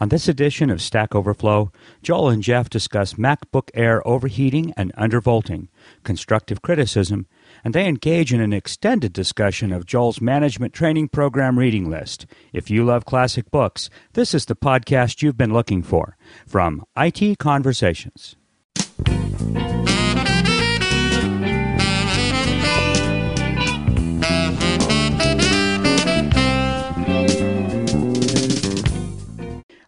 On this edition of Stack Overflow, Joel and Jeff discuss MacBook Air overheating and undervolting, constructive criticism, and they engage in an extended discussion of Joel's management training program reading list. If you love classic books, this is the podcast you've been looking for from IT Conversations.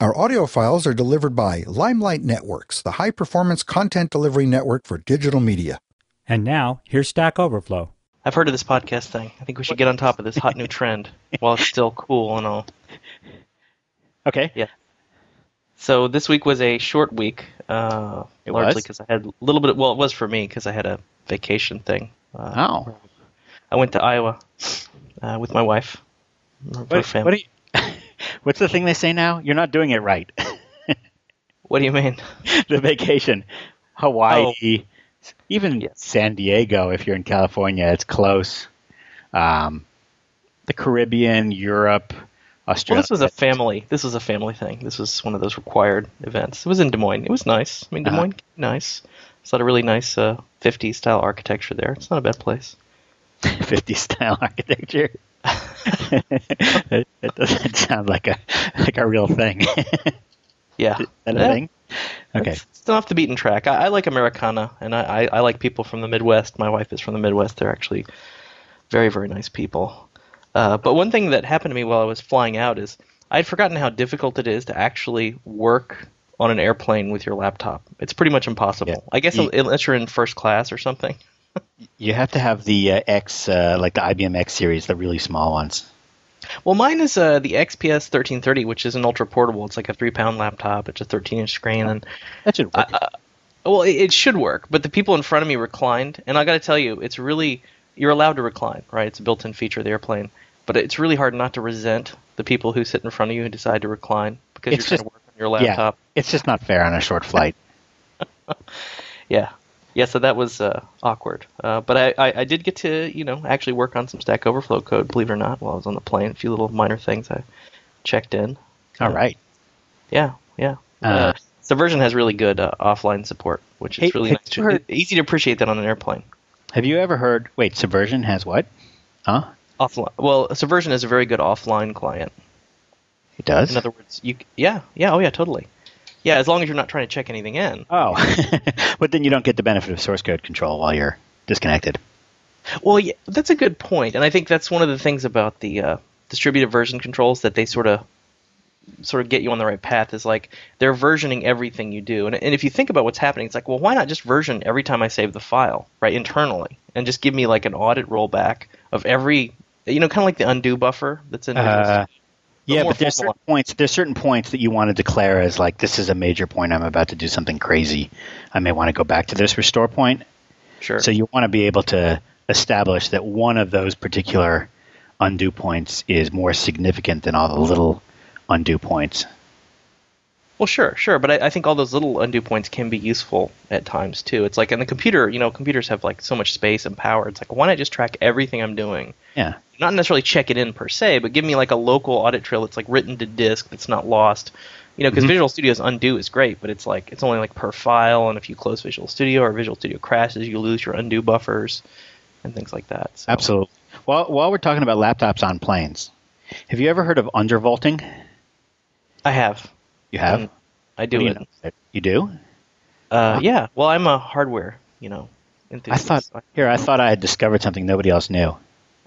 Our audio files are delivered by Limelight Networks, the high performance content delivery network for digital media. And now, here's Stack Overflow. I've heard of this podcast thing. I think we should get on top of this hot new trend while it's still cool and all. Okay. Yeah. So this week was a short week, uh, It largely because I had a little bit. well, it was for me because I had a vacation thing. Uh, Oh. I went to Iowa uh, with my wife, What, family. what do you, what's the thing they say now? You're not doing it right. What do you mean? the vacation, Hawaii, even Yes. San Diego. If you're in California, it's close. Um, the Caribbean, Europe, Well, Australia. this was a family. This was a family thing. This was one of those required events. It was in Des Moines. It was nice. I mean, Des Uh-huh. Moines, nice. It's got a really nice uh, 50s style architecture there. It's not a bad place. 50 style architecture. That, that doesn't sound like a like a real thing. Is Yeah. that a Yeah. thing? Okay. It's, it's off the beaten track. I, I like Americana, and I, I, I like people from the Midwest. My wife is from the Midwest. They're actually very, very nice people. Uh, but one thing that happened to me while I was flying out is I'd forgotten how difficult it is to actually work on an airplane with your laptop. It's pretty much impossible. Yeah. I guess unless you're in first class or something. You have to have the uh, X, uh, like the IBM X series, the really small ones. Well, mine is uh, the XPS 1330, which is an ultra portable. It's like a three pound laptop. It's a 13 inch screen, and That should work. Well, it, it should work, but the people in front of me reclined, and I got to tell you, it's really you're allowed to recline, right? It's a built-in feature of the airplane, but it's really hard not to resent the people who sit in front of you and decide to recline because It's you're just- trying to work on your laptop. Yeah, it's just not fair on a short flight. Yeah, yeah. so that was uh, awkward, uh, but I, I, I did get to you know actually work on some Stack Overflow code, believe it or not, while I was on the plane. A few little minor things I checked in. All right. Yeah, yeah. Uh, Subversion has really good uh, offline support, which is Hey, really nice. heard- easy to appreciate that on an airplane. Have you ever heard? Wait, Subversion has what? Huh? Offline. Well, Subversion is a very good offline client. It does. In other words, you yeah yeah oh yeah totally yeah as long as you're not trying to check anything in. oh, but then you don't get the benefit of source code control while you're disconnected. Well, yeah, that's a good point, and I think that's one of the things about the uh, distributed version controls that they sort of sort of get you on the right path is like they're versioning everything you do, and, and if you think about what's happening, it's like well why not just version every time I save the file right internally and just give me like an audit rollback of every you know kind of like the undo buffer that's in Uh. Yeah, but there's certain points. There's certain points that you want to declare as like this is a major point. I'm about to do something crazy. I may want to go back to this restore point. sure So you want to be able to establish that one of those particular undo points is more significant than all the little undo points. Well, sure, sure, but I, I think all those little undo points can be useful at times too. It's like in the computer, you know, computers have like so much space and power. It's like why not just track everything I'm doing? Yeah. Not necessarily check it in per se, but give me like a local audit trail that's like written to disk that's not lost. You know, because Mhm. Visual Studio's undo is great, but it's like it's only like per file, and if you close Visual Studio or Visual Studio crashes, you lose your undo buffers and things like that. So. Absolutely. While while we're talking about laptops on planes, have you ever heard of undervolting? I have. You have. Mm, I do you know? You do? Uh, yeah. Well, I'm a hardware, you know, I thought here. I thought I had discovered something nobody else knew.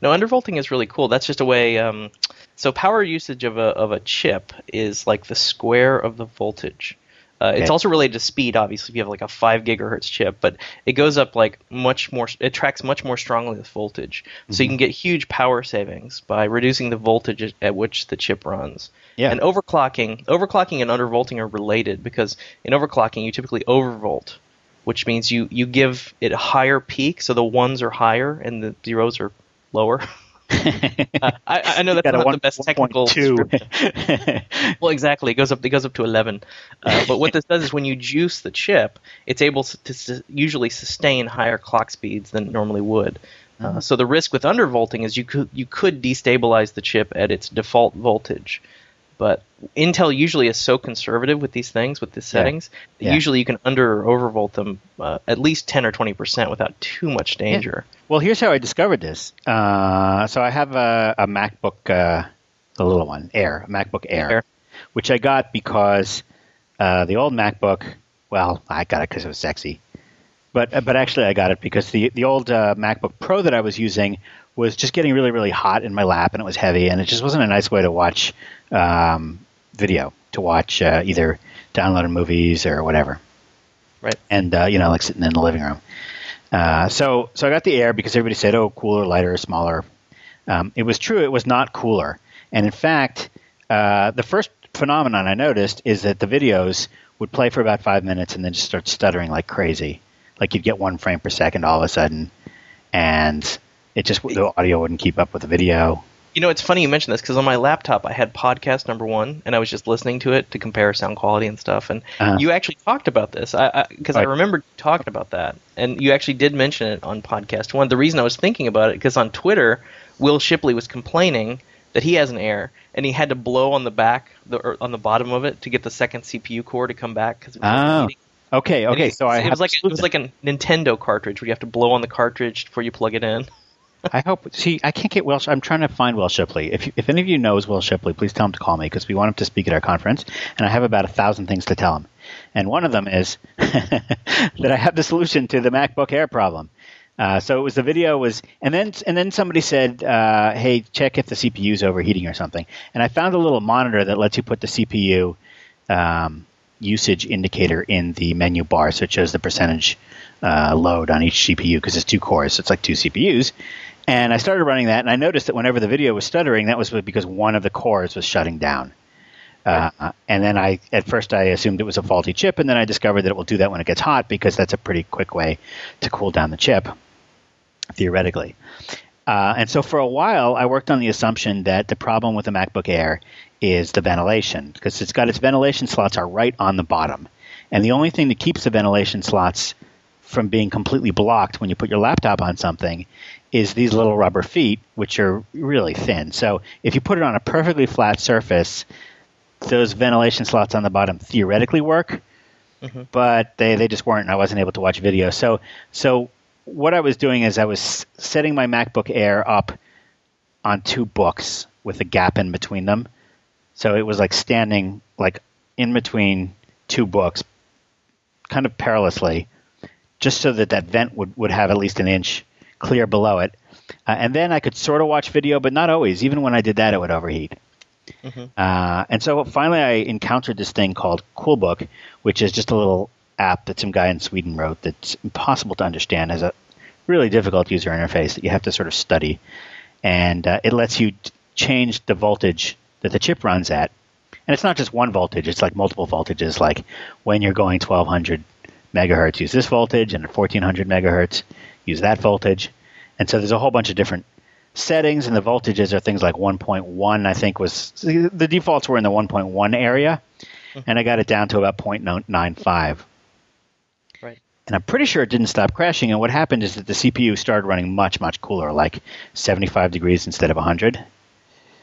no, undervolting is really cool. That's just a way. Um, so power usage of a of a chip is like the square of the voltage. Uh, It's Okay. also related to speed, obviously, if you have like a five gigahertz chip, but it goes up like much more. It tracks much more strongly with voltage, so you can get huge power savings by reducing the voltage at- at which the chip runs. Yeah. And overclocking, overclocking and undervolting are related because in overclocking you typically overvolt, which means you you give it a higher peak, so the ones are higher and the zeros are lower. Uh, I, I know that's not one- the best technical. 1.2. well, exactly. It goes up. It goes up to eleven. Uh, but what this does is when you juice the chip, it's able to s- usually sustain higher clock speeds than it normally would. Uh, so the risk with undervolting is you could you could destabilize the chip at its default voltage. But Intel usually is so conservative with these things, with these settings, that Yeah. usually you can under or overvolt them uh, at least 10 or 20% without too much danger. Well, here's how I discovered this. Uh, so I have a, a MacBook, uh, the little one, Air, a MacBook Air, Air. which I got because uh, the old MacBook. Well, I got it because it was sexy, but uh, but actually I got it because the the old uh, MacBook Pro that I was using was just getting really really hot in my lap and it was heavy and it just wasn't a nice way to watch um, video to watch uh, either downloaded movies or whatever Right. and uh, you know like sitting in the living room. Uh, so so I got the Air because everybody said, "Oh, cooler, lighter, smaller." Um, it was true; it was not cooler, and in fact, uh, the first phenomenon I noticed is that the videos would play for about five minutes and then just start stuttering like crazy. Like you'd get one frame per second all of a sudden, and it just the audio wouldn't keep up with the video. You know, it's funny you mentioned this because on my laptop I had podcast number one, and I was just listening to it to compare sound quality and stuff. And Uh-huh. you actually talked about this, I because I, Right. remember talking about that, and you actually did mention it on podcast one. The reason I was thinking about it because on Twitter, Wil Shipley was complaining that he has an Air, and he had to blow on the back, the, or on the bottom of it, to get the second CPU core to come back because it was Oh, okay, okay. he- So I it have was like it was like a Nintendo cartridge where you have to blow on the cartridge before you plug it in. I hope. See, I can't get Wil. I'm trying to find Wil Shipley. If if any of you knows Wil Shipley, please tell him to call me because we want him to speak at our conference, and I have about a thousand things to tell him. And one of them is that I have the solution to the MacBook Air problem. Uh, so it was the video was, and then and then somebody said, uh, "Hey, check if the CPU is overheating or something." And I found a little monitor that lets you put the CPU um, usage indicator in the menu bar, so it shows the percentage uh, load on each CPU because it's two cores, so it's like two CPUs. And I started running that, and I noticed that whenever the video was stuttering, that was because one of the cores was shutting down. Uh, and then I, at first, I assumed it was a faulty chip, and then I discovered that it will do that when it gets hot because that's a pretty quick way to cool down the chip, theoretically. Uh, and so for a while, I worked on the assumption that the problem with the MacBook Air is the ventilation because it's got its ventilation slots are right on the bottom, and the only thing that keeps the ventilation slots from being completely blocked when you put your laptop on something is these little rubber feet, which are really thin. So if you put it on a perfectly flat surface, those ventilation slots on the bottom theoretically work, mm-hmm. but they, they just weren't, and I wasn't able to watch video. So so what I was doing is I was setting my MacBook Air up on two books with a gap in between them. So it was like standing like in between two books, kind of perilously, just so that that vent would, would have at least an inch clear below it. Uh, and then I could sort of watch video, but not always. Even when I did that, it would overheat. Uh, and so finally, I encountered this thing called Coolbook, which is just a little app that some guy in Sweden wrote that's impossible to understand, has a really difficult user interface that you have to sort of study. And uh, it lets you t- change the voltage that the chip runs at. And it's not just one voltage, it's like multiple voltages. Like when you're going 1200 megahertz, use this voltage, and at 1400 megahertz, use that voltage. And so there's a whole bunch of different settings, and the voltages are things like 1.1, I think was the defaults were in the 1.1 area, and I got it down to about 0.95. Right. And I'm pretty sure it didn't stop crashing. And what happened is that the CPU started running much, much cooler, like 75 degrees instead of 100.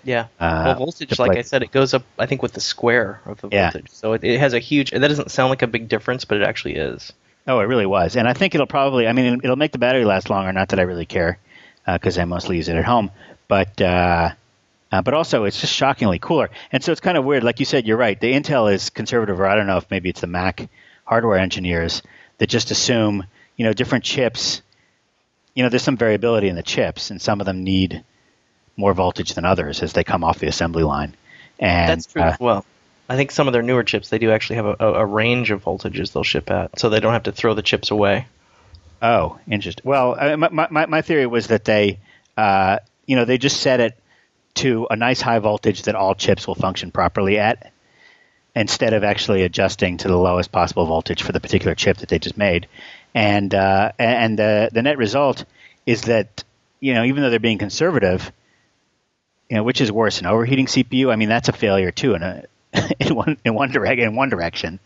Yeah. Uh, well, voltage, like I said, it goes up. I think with the square of the Yeah. voltage. So it, it has a huge. That doesn't sound like a big difference, but it actually is. Oh, it really was, and I think it'll probably. I mean, it'll- make the battery last longer. Not that I really care, because I mostly use it at home. But uh, uh, but also, it's just shockingly cooler. And so it's kind of weird. Like you said, you're right. The Intel is conservative, or I don't know if maybe it's the Mac hardware engineers that just assume, you know, different chips. You know, there's some variability in the chips, and some of them need more voltage than others as they come off the assembly line. And That's true uh, as well. I think some of their newer chips they do actually have a, a, range of voltages they'll ship at, so they don't have to throw the chips away. Oh, interesting. Well, uh, my, my, my theory was that they, uh, you know, they just set it to a nice high voltage that all chips will function properly at, instead of actually adjusting to the lowest possible voltage for the particular chip that they just made. And uh, and the the net result is that you know even though they're being conservative, you know, which is worse, an overheating CPU? I mean, that's a failure too in a in one in one direct in one direction.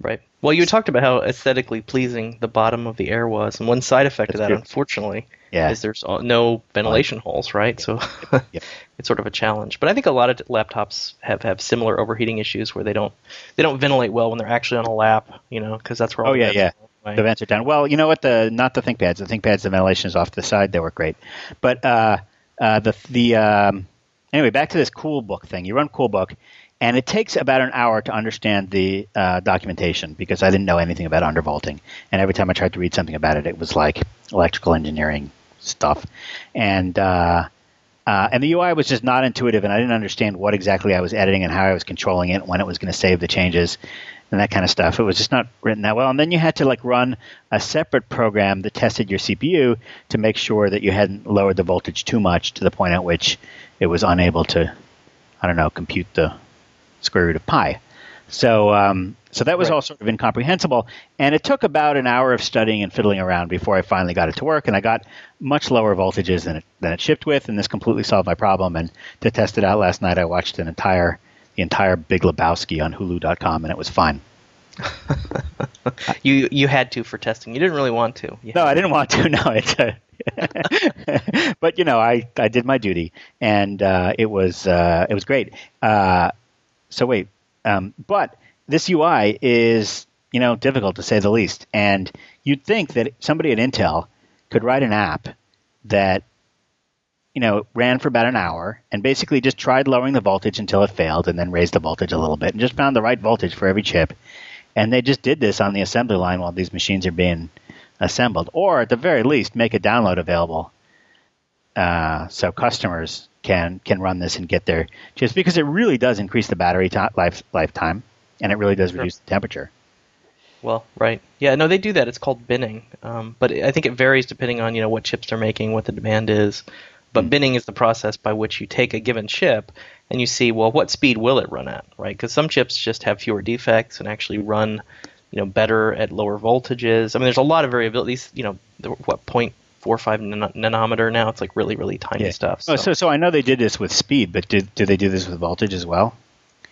Right. Well, you talked about how aesthetically pleasing the bottom of the air was, and one side effect of that, true. unfortunately, Yeah. is there's no ventilation holes, right? So Yep. it's sort of a challenge. But I think a lot of laptops have, have similar overheating issues where they don't they don't ventilate well when they're actually on a lap, you know, because that's where all Oh the yeah, vents yeah. The vents are down. Well, you know what? The not the ThinkPads. The ThinkPads, the ventilation is off to the side. They work great. But uh, uh, the the um, anyway, back to this CoolBook thing. You run CoolBook, and it takes about an hour to understand the uh, documentation because I didn't know anything about undervolting. And every time I tried to read something about it, it was like electrical engineering stuff, and. Uh, uh, and the UI was just not intuitive, and I didn't understand what exactly I was editing and how I was controlling it, when it was going to save the changes, and that kind of stuff. It was just not written that well. And then you had to like run a separate program that tested your CPU to make sure that you hadn't lowered the voltage too much to the point at which it was unable to, I don't know, compute the square root of pi. So, um, so that was Right. all sort of incomprehensible, and it took about an hour of studying and fiddling around before I finally got it to work, and I got much lower voltages than it than it shipped with, and this completely solved my problem. And to test it out last night, I watched an entire the entire Big Lebowski on Hulu.com, and it was fine. You you had to for testing. You didn't really want to. You No, I didn't want to. No, it's. Uh, but you know, I, I did my duty, and uh, it was uh, it was great. Uh, so wait, um, but this UI is you know difficult to say the least, and you'd think that somebody at Intel could write an app that you know ran for about an hour and basically just tried lowering the voltage until it failed, and then raised the voltage a little bit, and just found the right voltage for every chip. And they just did this on the assembly line while these machines are being assembled, or at the very least, make a download available uh, so customers can can run this and get their chips because it really does increase the battery ti life lifetime, and it really does Sure. reduce the temperature. Well, right. Yeah, no, they do that. It's called binning. Um, but I think it varies depending on you know what chips they're making, what the demand is. But binning is the process by which you take a given chip and you see, well, what speed will it run at, right? Because some chips just have fewer defects and actually run, you know, better at lower voltages. I mean, there's a lot of variability. These, you know, what 0.45 nan- nanometer now? It's like really, really tiny stuff. Oh, so so I know they did this with speed, but did do they do this with voltage as well?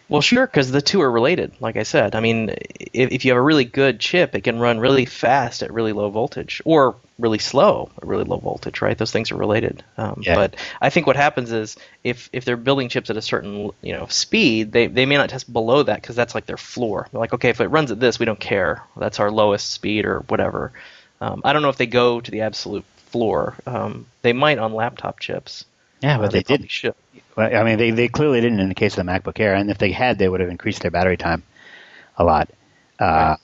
Well, sure, because the two are related. Like I said, I mean, if, if you have a really good chip, it can run really fast at really low voltage, or really slow at really low voltage. Right? Those things are related. Um, Yeah. But I think what happens is if if they're building chips at a certain you know speed, they they may not test below that because that's like their floor. They're like, okay, if it runs at this, we don't care. That's our lowest speed or whatever. Um, I don't know if they go to the absolute floor. Um, they might on laptop chips. Yeah, Uh, but they, didn't. should. Well, I mean, they, they clearly didn't in the case of the MacBook Air, and if they had, they would have increased their battery time a lot. Uh,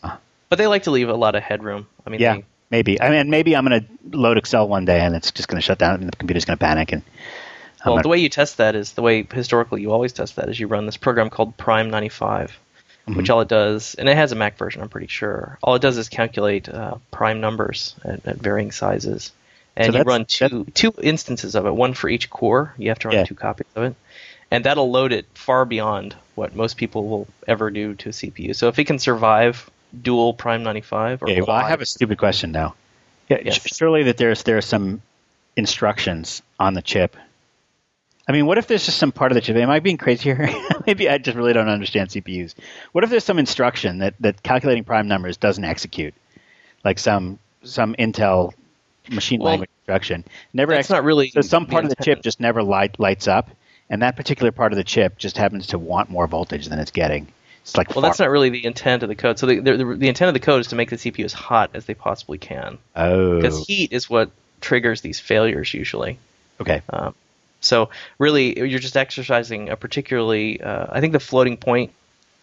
But they like to leave a lot of headroom. I mean, Yeah, they, maybe. I mean, maybe I'm going to load Excel one day, and it's just going to shut down, and the computer's going to panic. And I'm Well, gonna- the way you test that is the way historically you always test that is you run this program called Prime 95, Mm-hmm. which all it does, and it has a Mac version, I'm pretty sure. All it does is calculate uh, prime numbers at, at varying sizes, and So you run two two instances of it, one for each core. You have to run Yeah. two copies of it, and that'll load it far beyond what most people will ever do to a CPU. So if it can survive dual Prime 95, or Okay, well, I have a stupid question now. Yeah, Yes. Surely that there's there are some instructions on the chip. I mean, what if there's just some part of the chip? Am I being crazy here? Maybe I just really don't understand CPUs. What if there's some instruction that, that calculating prime numbers doesn't execute, like some some Intel machine Well, language instruction never. that's not really So some part of the chip just never light lights up, and that particular part of the chip just happens to want more voltage than it's getting. It's like Well, that's not really the intent of the code. So the, the, the intent of the code is to make the CPU as hot as they possibly can. oh because heat is what triggers these failures usually. okay Um, so really, you're just exercising a particularly. Uh, I think the floating point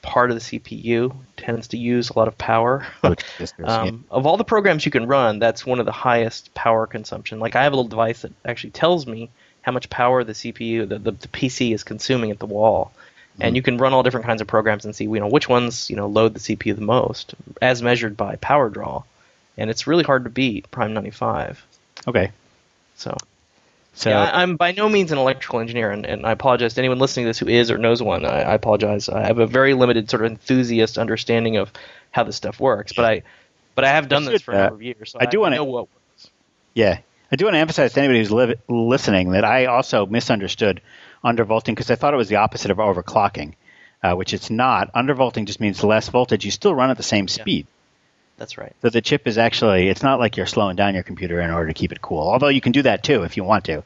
part of the CPU tends to use a lot of power. Which is- yeah. um, of all the programs you can run, that's one of the highest power consumption. Like I have a little device that actually tells me how much power the CPU, the, the, the PC is consuming at the wall. and you can run all different kinds of programs and see you know which ones you know load the CPU the most as measured by power draw, and it's really hard to beat Prime 95. Okay. So So yeah, I, I'm by no means an electrical engineer, and, and I apologize to anyone listening to this who is or knows one. I, I apologize. I have a very limited sort of enthusiast understanding of how this stuff works, but I but I have done this for a number of years, so I do wanna- know what works. Yeah, I do want to emphasize to anybody who's li- listening that I also misunderstood undervolting because I thought it was the opposite of overclocking, uh, which it's not. Undervolting just means less voltage. You still run at the same speed. That's right. So the chip is actually, it's not like you're slowing down your computer in order to keep it cool, although you can do that too if you want to.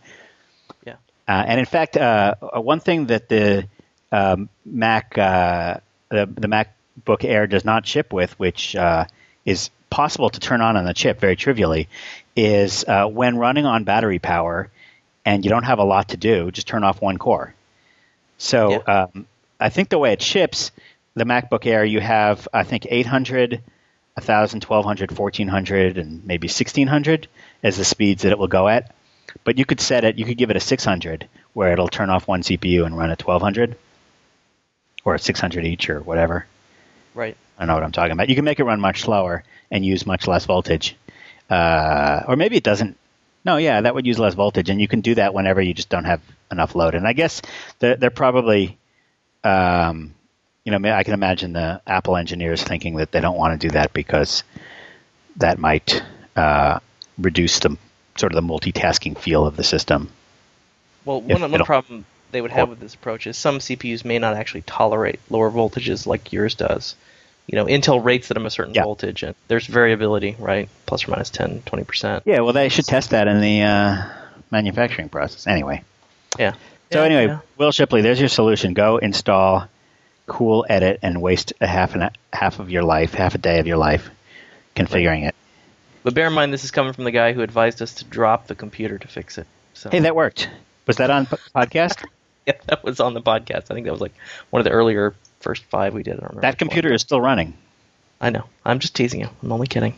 Yeah. Uh, and in fact, uh, one thing that the um, Mac, uh, the, the MacBook Air does not ship with, which uh, is possible to turn on on the chip very trivially, is uh, when running on battery power and you don't have a lot to do, just turn off one core. So Yeah. um, I think the way it ships, the MacBook Air, you have I think 800, 1000, 1200, 1400, and maybe 1600 as the speeds that it will go at. But you could set it, you could give it a 600 where it'll turn off one CPU and run at 1200 or a 600 each or whatever. Right. I don't know what I'm talking about. You can make it run much slower and use much less voltage. Uh, or maybe it doesn't. No, yeah, that would use less voltage, and you can do that whenever you just don't have enough load. And I guess they're, they're probably, um, you know, I can imagine the Apple engineers thinking that they don't want to do that because that might uh, reduce the sort of the multitasking feel of the system. Well, one, one problem they would have with this approach is some CPUs may not actually tolerate lower voltages like yours does. You know, Intel rates them a certain Yeah. voltage, and there's variability, right? Plus or minus 10, 20%. Yeah, well, they should test that in the uh, manufacturing process. Anyway. Yeah. So Yeah, anyway, yeah. Wil Shipley, there's your solution. Go install Cool Edit and waste a half an half of your life, half a day of your life configuring it. But bear in mind, this is coming from the guy who advised us to drop the computer to fix it. So Hey, that worked. Was that on podcast? yeah, that was on the podcast. I think that was like one of the earlier first five we did. I don't remember That computer one. is still running. I know. I'm just teasing you. I'm only kidding.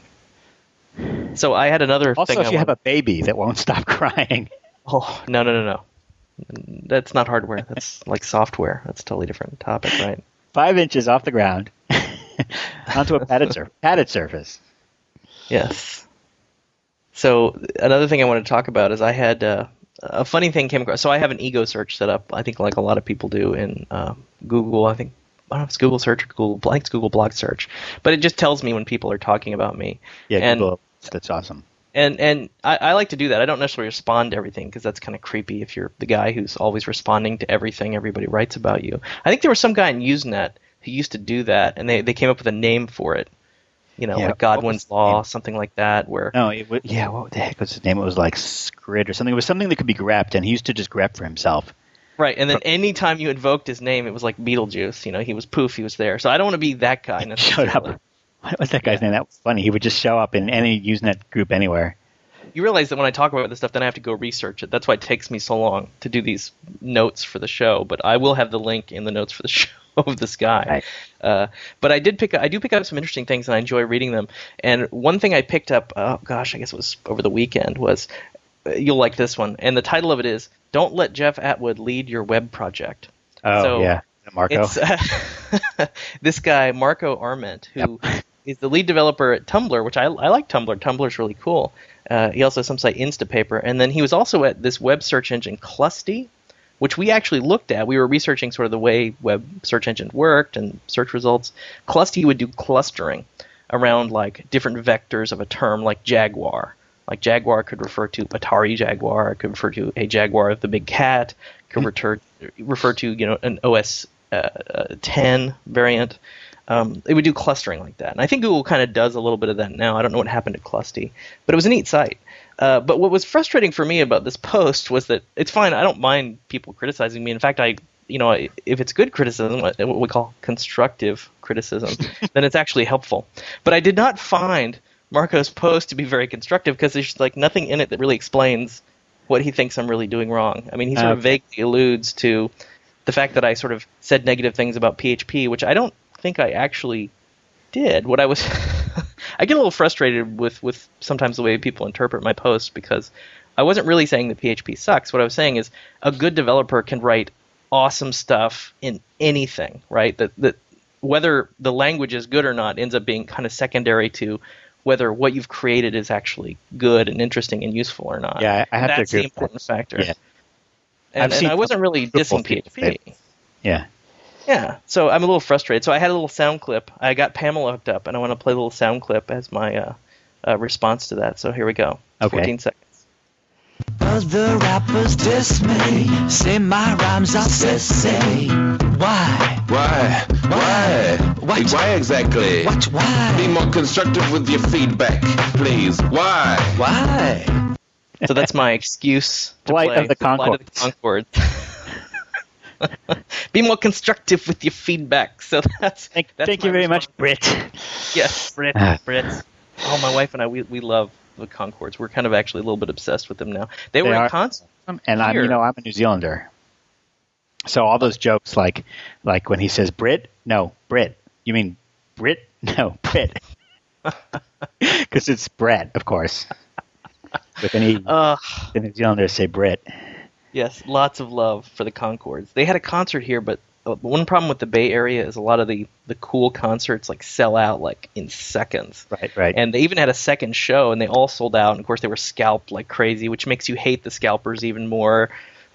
So I had another Also, thing. if I you have a baby that won't stop crying, Oh no no no no. That's not hardware. That's like software. That's a totally different topic, right? five inches off the ground onto a padded, sur- padded surface. Yes. So another thing I wanted to talk about is I had uh, a funny thing came across. So I have an ego search set up. I think like a lot of people do in uh, Google. I think I don't know if it's Google search or Google. I think it's Google Blog search, but it just tells me when people are talking about me. Yeah, and, Google. That's awesome. And and I, I like to do that. I don't necessarily respond to everything because that's kind of creepy if you're the guy who's always responding to everything everybody writes about you. I think there was some guy in Usenet who used to do that, and they, they came up with a name for it. You know, Yeah, like Godwin's Law, something like that, where No, it was, yeah, what the heck was his name? It was like Scrid or something. It was something that could be grepped, and he used to just grep for himself. Right, and then anytime you invoked his name, it was like Beetlejuice. You know, he was poof, he was there. So I don't want to be that guy Showed up. What was that guy's name? That was funny. He would just show up in any Usenet group anywhere. You realize that when I talk about this stuff, then I have to go research it. That's why it takes me so long to do these notes for the show. But I will have the link in the notes for the show of this guy. Right. Uh, but I did pick. I do pick up some interesting things, and I enjoy reading them. And one thing I picked up, oh gosh, I guess it was over the weekend, was uh, you'll like this one. And the title of it is "Don't Let Jeff Atwood Lead Your Web Project." Oh So, yeah, Marco. It's uh, this guy Marco Arment, who is the lead developer at Tumblr, which I, I like Tumblr. Tumblr's really cool. Uh, he also has some site Instapaper, and then he was also at this web search engine Clusty, which we actually looked at. We were researching sort of the way web search engines worked and search results. Clusty would do clustering around like different vectors of a term, like Jaguar. Like Jaguar could refer to Atari Jaguar, could refer to a Jaguar of the big cat, could refer refer to you know an OS uh, uh, 10 variant. Um, it would do clustering like that, and I think Google kind of does a little bit of that now. I don't know what happened to Clusty, but it was a neat site. Uh, but what was frustrating for me about this post was that it's fine. I don't mind people criticizing me. In fact, I you know if it's good criticism, what what we call constructive criticism, then it's actually helpful. But I did not find Marco's post to be very constructive because there's like nothing in it that really explains what he thinks I'm really doing wrong. I mean, he sort of vaguely alludes to the fact that I sort of said negative things about PHP, which I don't think I actually did. What I was, I get a little frustrated with with sometimes the way people interpret my posts because I wasn't really saying that PHP sucks. What I was saying is a good developer can write awesome stuff in anything, right? That that whether the language is good or not ends up being kind of secondary to whether what you've created is actually good and interesting and useful or not. Yeah, I have to That's agree the important factor. Yeah. And, and I wasn't really dissing PHP. Yeah. Yeah, so I'm a little frustrated. So I had a little sound clip. I got Pamela hooked up, and I want to play a little sound clip as my uh, uh, response to that. So here we go. Okay. 14 seconds. Other rappers diss me, say my rhymes are sissy. Why? Why? Why? What? Why exactly? What? Be more constructive with your feedback, please. Why? Why? So that's my excuse to Flight play of the Flight of the Conchords. Be more constructive with your feedback. So that's Thank, that's thank you my very much, response. Brit. Yes, Brits, Ah. Brits. Oh, my wife and I, we, we love the Conchords. We're kind of actually a little bit obsessed with them now. They, were They in are. concert. And I'm, you know, I'm a New Zealander. So all those jokes, like, like when he says Brit, no, Brit. You mean Brit? No, Brit. Because it's Brett, of course. But then he, Uh, the New Zealanders say Brit. Yes, lots of love for the Conchords. They had a concert here, but uh, one problem with the Bay Area is a lot of the the cool concerts like sell out like in seconds. Right, right. And they even had a second show, and they all sold out. And of course, they were scalped like crazy, which makes you hate the scalpers even more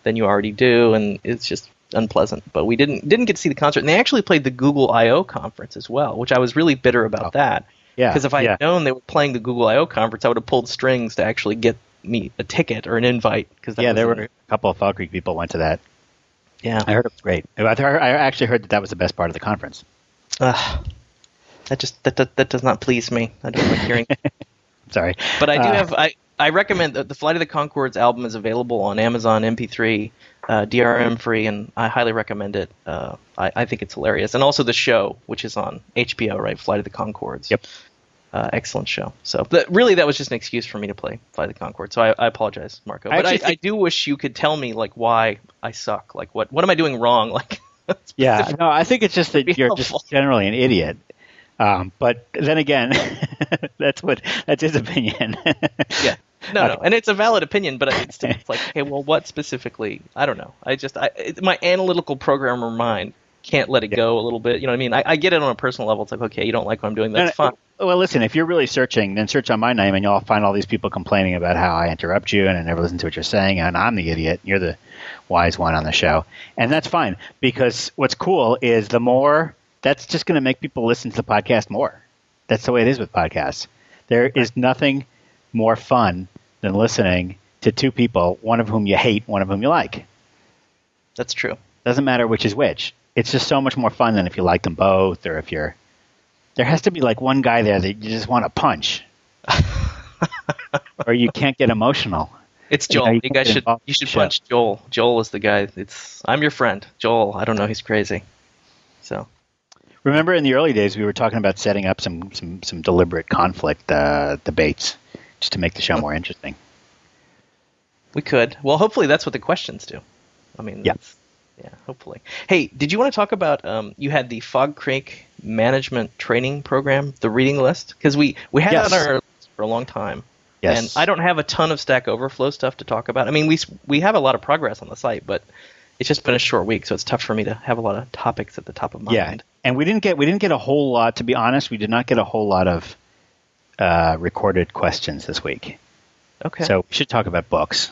than you already do, and it's just unpleasant. But we didn't didn't get to see the concert, and they actually played the Google I/O conference as well, which I was really bitter about Oh. that. yeah. Because if I yeah. had known they were playing the Google I/O conference, I would have pulled strings to actually get me a ticket or an invite. Because yeah, there were a couple of Fog Creek people went to that. yeah. I heard it was great. I, heard, I actually heard that that was the best part of the conference. Ugh. that just that, that that does not please me. I don't like hearing. Sorry, but I do Uh, have I I recommend that the Flight of the Conchords album is available on Amazon MP3, uh, DRM free, and I highly recommend it. Uh, I I think it's hilarious, and also the show, which is on HBO, right? Flight of the Conchords. Yep. Uh, excellent show. So, but really, that was just an excuse for me to play of the Conchords. So I, I apologize, Marco. But I, I, think- do wish you could tell me like why I suck. Like what what am I doing wrong? Like Yeah, no, I think it's just that you're helpful. just generally an idiot. Um, but then again, that's what that's his opinion. Yeah. No, no, and it's a valid opinion, but it's, it's like, okay, well, what specifically? I don't know. I just, I, it, my analytical programmer mind can't let it go a little bit. You know what I mean? I, I get it on a personal level. It's like, okay, you don't like what I'm doing. That's uh, fine. Well, listen, if you're really searching, then search on my name, and you'll find all these people complaining about how I interrupt you and I never listen to what you're saying, and I'm the idiot. You're the wise one on the show, and that's fine because what's cool is the more that's just going to make people listen to the podcast more. That's the way it is with podcasts. There is nothing more fun than listening to two people, one of whom you hate, one of whom you like. That's true. Doesn't matter which is which. It's just so much more fun than if you like them both or if you're. There has to be like one guy there that you just want to punch, or you can't get emotional. It's You know, Joel. you You, guys should, you should show. punch Joel. Joel is the guy. It's, I'm your friend, Joel. I don't know. He's crazy. So, Remember in the early days we were talking about setting up some some, some deliberate conflict uh, debates just to make the show more interesting. we could. Well, hopefully that's what the questions do. I mean, Yeah. that's- yeah, hopefully. Hey, did you want to talk about? Um, you had the Fog Creek Management Training Program, the reading list, because we we had Yes. that on our list for a long time. Yes. And I don't have a ton of Stack Overflow stuff to talk about. I mean, we we have a lot of progress on the site, but it's just been a short week, so it's tough for me to have a lot of topics at the top of my Yeah, mind. and we didn't get we didn't get a whole lot. To be honest, we did not get a whole lot of uh, recorded questions this week. Okay. So we should talk about books.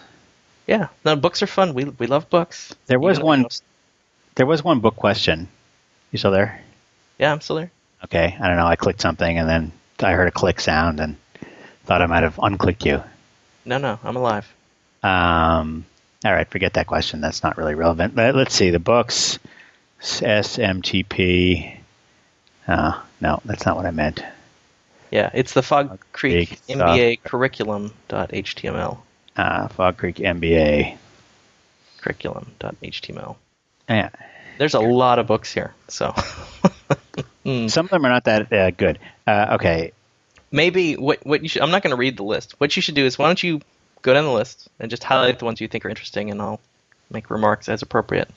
Yeah, no, books are fun. We we love books. There was one- There was one book question. You still there? Yeah, I'm still there. Okay, I don't know. I clicked something and then I heard a click sound and thought I might have unclicked you. No, no, I'm alive. Um, all right, forget that question. That's not really relevant. Let, let's see the books. SMTP. Uh, no, that's not what I meant. Yeah, it's the Fog Creek Creek MBA curriculum.html. Uh, Fog Creek MBA. Curriculum.html. Yeah, There's a lot of books here, so some of them are not that uh, good. Uh, okay, maybe what what you should. I'm not going to read the list. What you should do is why don't you go down the list and just highlight the ones you think are interesting, and I'll make remarks as appropriate.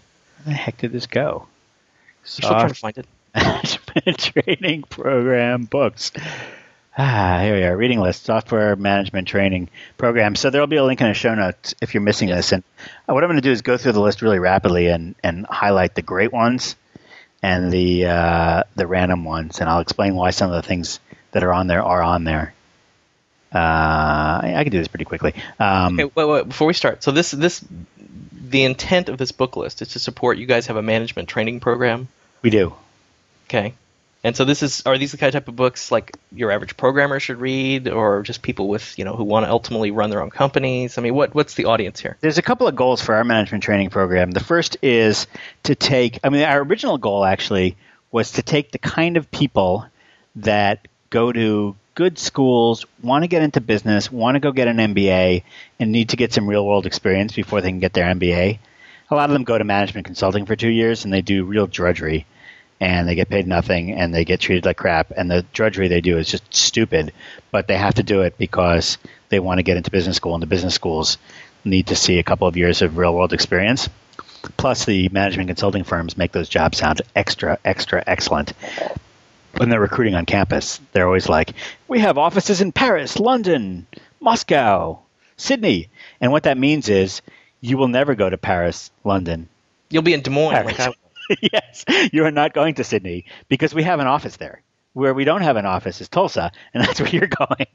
where the heck did this go? I'm still trying to find it. Training program books. Ah, here we are. Reading list, software management training program. So there'll be a link in the show notes if you're missing this. And uh, what I'm going to do is go through the list really rapidly and, and highlight the great ones and the uh, the random ones, and I'll explain why some of the things that are on there are on there. Uh, I, I can do this pretty quickly. Um, Okay, wait, wait, before we start, so this this the intent of this book list is to support you guys have a management training program. We do. Okay. And so this is are these the kind of type of books like your average programmer should read or just people with, you know, who want to ultimately run their own companies? I mean, what what's the audience here? There's a couple of goals for our management training program. The first is to take, I mean, our original goal actually was to take the kind of people that go to good schools, want to get into business, want to go get an MBA, and need to get some real world experience before they can get their MBA. A lot of them go to management consulting for two years and they do real drudgery and they get paid nothing and they get treated like crap and the drudgery they do is just stupid. But they have to do it because they want to get into business school and the business schools need to see a couple of years of real world experience. Plus the management consulting firms make those jobs sound extra extra excellent. When they're recruiting on campus they're always like we have offices in paris london moscow sydney. And what that means is you will never go to paris london. You'll be in Des Moines Paris. like I yes, you are not going to Sydney because we have an office there. Where we don't have an office is Tulsa, and that's where you're going.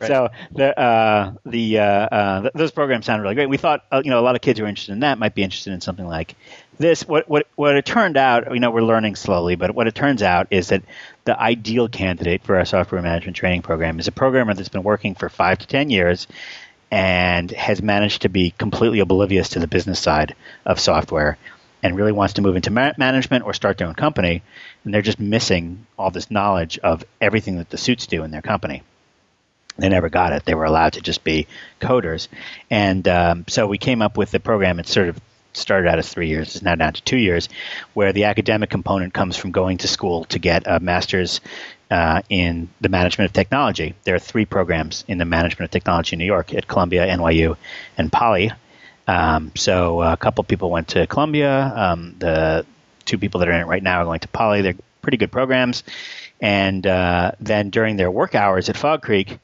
So the uh, the uh, uh, th- those programs sound really great. We thought uh, you know a lot of kids who are interested in that might be interested in something like this. What what what it turned out, you know, we're learning slowly, but what it turns out is that the ideal candidate for our software management training program is a programmer that's been working for five to ten years and has managed to be completely oblivious to the business side of software and really wants to move into ma- management or start their own company, and they're just missing all this knowledge of everything that the suits do in their company. They never got it. They were allowed to just be coders, and um, so we came up with the program. It sort of started out as three years. It's now down to two years, where the academic component comes from going to school to get a master's uh, in the management of technology. There are three programs in the management of technology in New York at Columbia, NYU, and Poly. Um, so a couple people went to Columbia. Um, the two people that are in it right now are going to Poly. They're pretty good programs. And uh, then during their work hours at Fog Creek,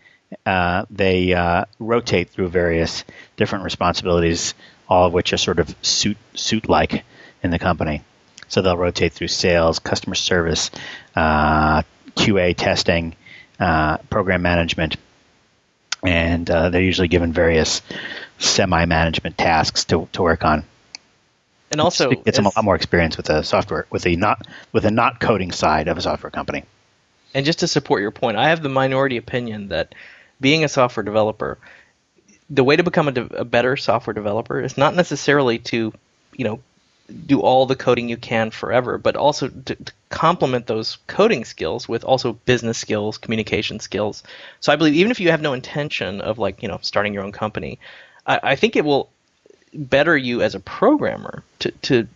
uh, they uh, rotate through various different responsibilities, all of which are sort of suit suit like in the company. So they'll rotate through sales, customer service, uh, QA testing, uh, program management, and uh, they're usually given various semi-management tasks to, to work on. And also it gets them a lot more experience with the software, with the not with the not coding side of a software company. And just to support your point, I have the minority opinion that being a software developer, the way to become a, de- a better software developer is not necessarily to, you know, do all the coding you can forever, but also to, to complement those coding skills with also business skills, communication skills. So I believe even if you have no intention of like, you know, starting your own company, I, I think it will better you as a programmer to, to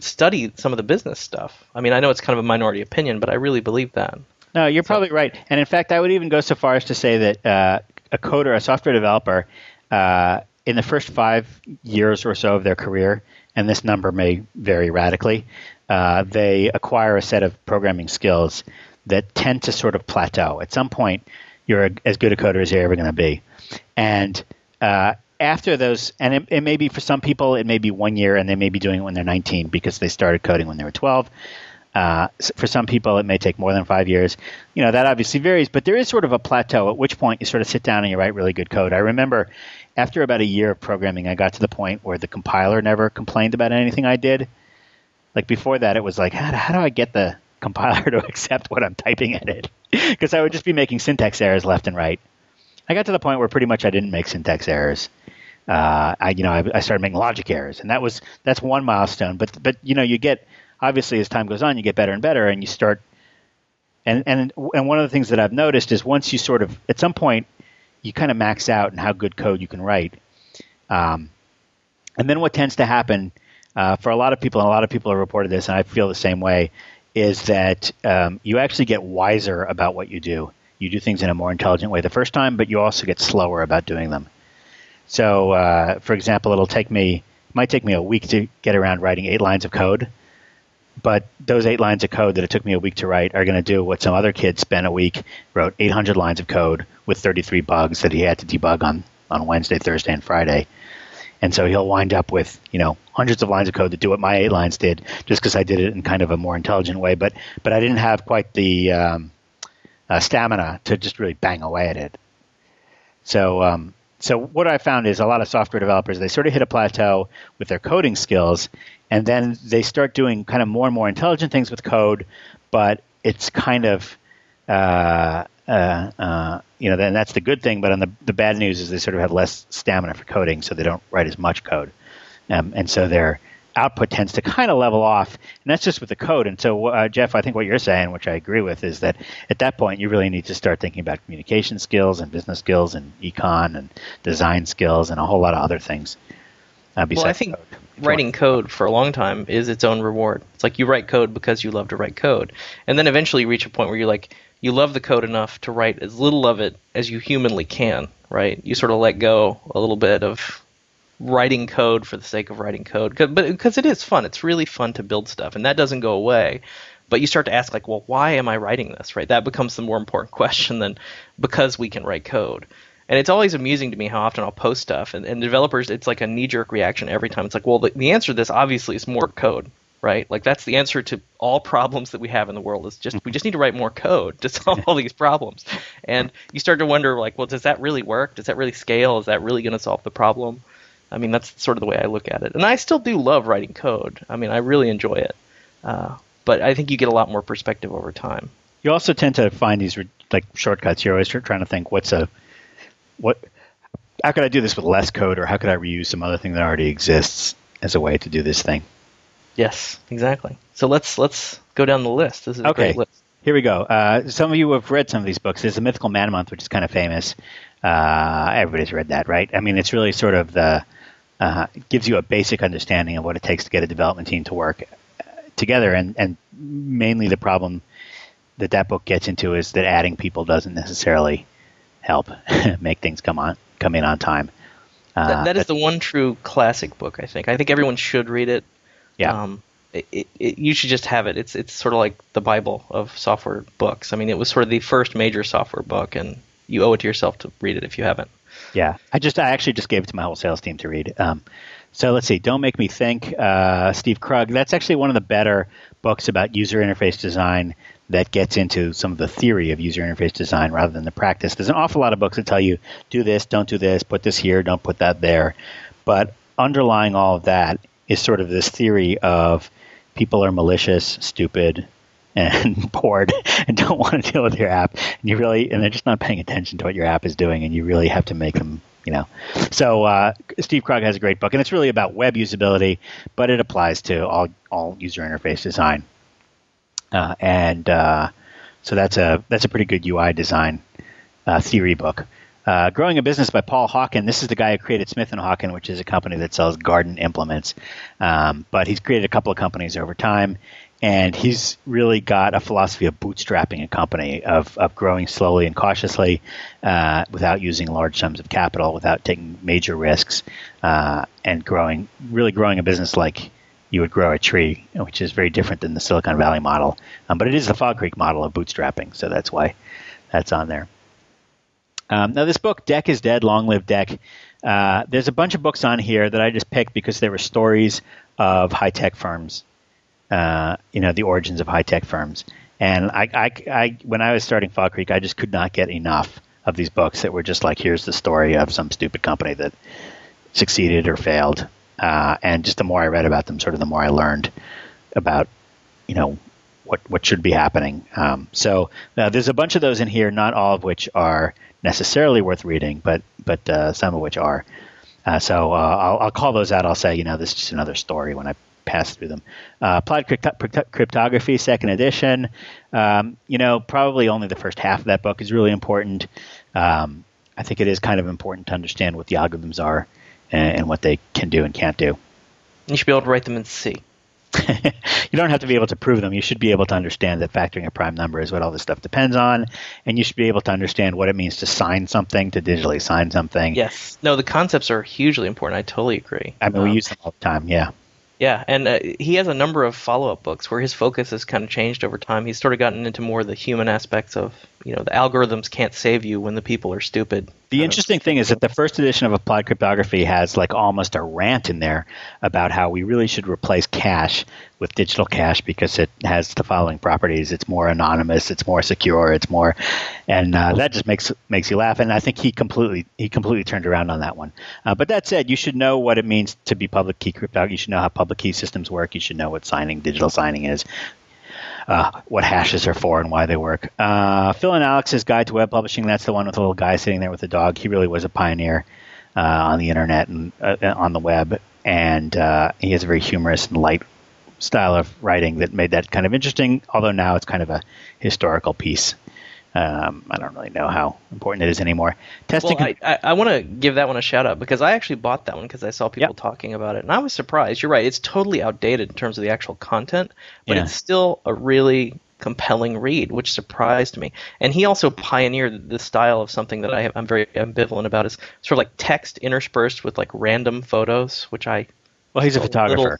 study some of the business stuff. I mean, I know it's kind of a minority opinion, but I really believe that. No, you're probably right. And in fact, I would even go so far as to say that uh, a coder, a software developer, uh, in the first five years or so of their career, and this number may vary radically, uh, they acquire a set of programming skills that tend to sort of plateau. At some point, you're a, as good a coder as you're ever going to be. And uh, after those, and it, it may be for some people, it may be one year, and they may be doing it when they're 19 because they started coding when they were 12. Uh, for some people, it may take more than five years. You know, that obviously varies, but there is sort of a plateau at which point you sort of sit down and you write really good code. I remember after about a year of programming, I got to the point where the compiler never complained about anything I did. Like before that, it was like, how do, how do I get the compiler to accept what I'm typing in it? Because I would just be making syntax errors left and right. I got to the point where pretty much I didn't make syntax errors. Uh, I, you know, I, I started making logic errors, and that was that's one milestone. But but you know, you get obviously as time goes on, you get better and better, and you start. And and and one of the things that I've noticed is once you sort of at some point you kind of max out in how good code you can write, um, and then what tends to happen uh, for a lot of people, and a lot of people have reported this, and I feel the same way, is that um, you actually get wiser about what you do. You do things in a more intelligent way the first time, but you also get slower about doing them. So, uh, for example, it'll take me it might take me a week to get around writing eight lines of code. but those eight lines of code that it took me a week to write are going to do what some other kid spent a week, wrote 800 lines of code with 33 bugs that he had to debug on, on Wednesday, Thursday, and Friday. And so he'll wind up with, you know, hundreds of lines of code that do what my eight lines did, just because I did it in kind of a more intelligent way. But but I didn't have quite the um, uh, stamina to just really bang away at it. So um, so what I found is a lot of software developers they sort of hit a plateau with their coding skills, and then they start doing kind of more and more intelligent things with code, but it's kind of uh, uh, uh, you know, then that's the good thing. But on the the bad news is they sort of have less stamina for coding, so they don't write as much code, um, and so their output tends to kind of level off. And that's just with the code. And so, uh, Jeff, I think what you're saying, which I agree with, is that at that point you really need to start thinking about communication skills and business skills and econ and design skills and a whole lot of other things. Uh, well, I think code. writing code for a long time is its own reward. It's like you write code because you love to write code, and then eventually you reach a point where you're like, you love the code enough to write as little of it as you humanly can, right? You sort of let go a little bit of writing code for the sake of writing code, but because it is fun, it's really fun to build stuff, and that doesn't go away. But you start to ask like, well, why am I writing this, right? That becomes the more important question than because we can write code. And it's always amusing to me how often I'll post stuff, and, and developers, it's like a knee jerk reaction every time. It's like, well, the, the answer to this obviously is more code, right? Like that's the answer to all problems that we have in the world is just we just need to write more code to solve all these problems. And you start to wonder like, well, does that really work? Does that really scale? Is that really going to solve the problem? I mean, that's sort of the way I look at it. And I still do love writing code. I mean, I really enjoy it. Uh, but I think you get a lot more perspective over time. You also tend to find these like shortcuts. You're always trying to think, what's a what? How could I do this with less code, or how could I reuse some other thing that already exists as a way to do this thing? Yes, exactly. So let's let's go down the list. This is a okay. great list. Here we go. Uh, some of you have read some of these books. There's a Mythical Man Month, which is kind of famous. Uh, everybody's read that, right? I mean, it's really sort of the uh, gives you a basic understanding of what it takes to get a development team to work uh, together, and and mainly the problem that that book gets into is that adding people doesn't necessarily help make things come on come in on time. Uh, that, that is the one true classic book. I think. I think everyone should read it. Yeah. Um, it, it, it, you should just have it. It's it's sort of like the Bible of software books. I mean, it was sort of the first major software book, and you owe it to yourself to read it if you haven't. Yeah, I just I actually just gave it to my whole sales team to read. Um, so let's see. Don't make me think. Uh, Steve Krug. That's actually one of the better books about user interface design that gets into some of the theory of user interface design rather than the practice. There's an awful lot of books that tell you do this, don't do this, put this here, don't put that there. But underlying all of that is sort of this theory of people are malicious, stupid, and bored and don't want to deal with your app. And you really and they're just not paying attention to what your app is doing, and you really have to make them. You know, so uh, Steve Krug has a great book, and it's really about web usability, but it applies to all all user interface design. Uh, and uh, so that's a that's a pretty good UI design uh, theory book. Uh, Growing a Business by Paul Hawken. This is the guy who created Smith and Hawken, which is a company that sells garden implements. Um, but he's created a couple of companies over time, and he's really got a philosophy of bootstrapping a company, of, of growing slowly and cautiously, uh, without using large sums of capital, without taking major risks, uh, and growing really growing a business like you would grow a tree, which is very different than the Silicon Valley model. Um, but it is the Fog Creek model of bootstrapping, so that's why that's on there. Um, now, this book, DEC is Dead, Long Live DEC, uh, there's a bunch of books on here that I just picked because they were stories of high tech firms, uh, you know, the origins of high tech firms. And I, I, I, when I was starting Fog Creek, I just could not get enough of these books that were just like, here's the story of some stupid company that succeeded or failed. Uh, and just the more I read about them, sort of the more I learned about, you know, what what should be happening. Um, so uh, there's a bunch of those in here, not all of which are necessarily worth reading, but but uh, some of which are. Uh, so uh, I'll, I'll, call those out. I'll say, you know, this is just another story when I pass through them. Uh, Applied Cryptography, second edition. Um, you know, probably only the first half of that book is really important. Um, I think it is kind of important to understand what the algorithms are and, and what they can do and can't do. You should be able to write them in C. you don't have to be able to prove them. You should be able to understand that factoring a prime number is what all this stuff depends on, and you should be able to understand what it means to sign something, to digitally sign something. Yes. No, the concepts are hugely important. I totally agree. I mean, um, we use them all the time. Yeah. Yeah, and uh, he has a number of follow-up books where his focus has kind of changed over time. He's sort of gotten into more of the human aspects of, you know, the algorithms can't save you when the people are stupid. The interesting thing is that the first edition of Applied Cryptography has like almost a rant in there about how we really should replace cash with digital cash because it has the following properties: it's more anonymous, it's more secure, it's more, and uh, that just makes makes you laugh. And I think he completely he completely turned around on that one. Uh, but that said, you should know what it means to be public key cryptography. You should know how public key systems work. You should know what signing, digital signing is uh, what hashes are for and why they work. Uh, Phil and Alex's Guide to Web Publishing, that's the one with the little guy sitting there with the dog. He really was a pioneer uh, on the internet and uh, on the web. And uh, he has a very humorous and light style of writing that made that kind of interesting, although now it's kind of a historical piece. Um, I don't really know how important it is anymore. Testing. Well, I, I, I want to give that one a shout out because I actually bought that one because I saw people Yep. talking about it, and I was surprised. You're right; it's totally outdated in terms of the actual content, but Yeah. it's still a really compelling read, which surprised me. And he also pioneered the style of something that I have, I'm very ambivalent about, is sort of like text interspersed with like random photos, which I well, he's a photographer. little-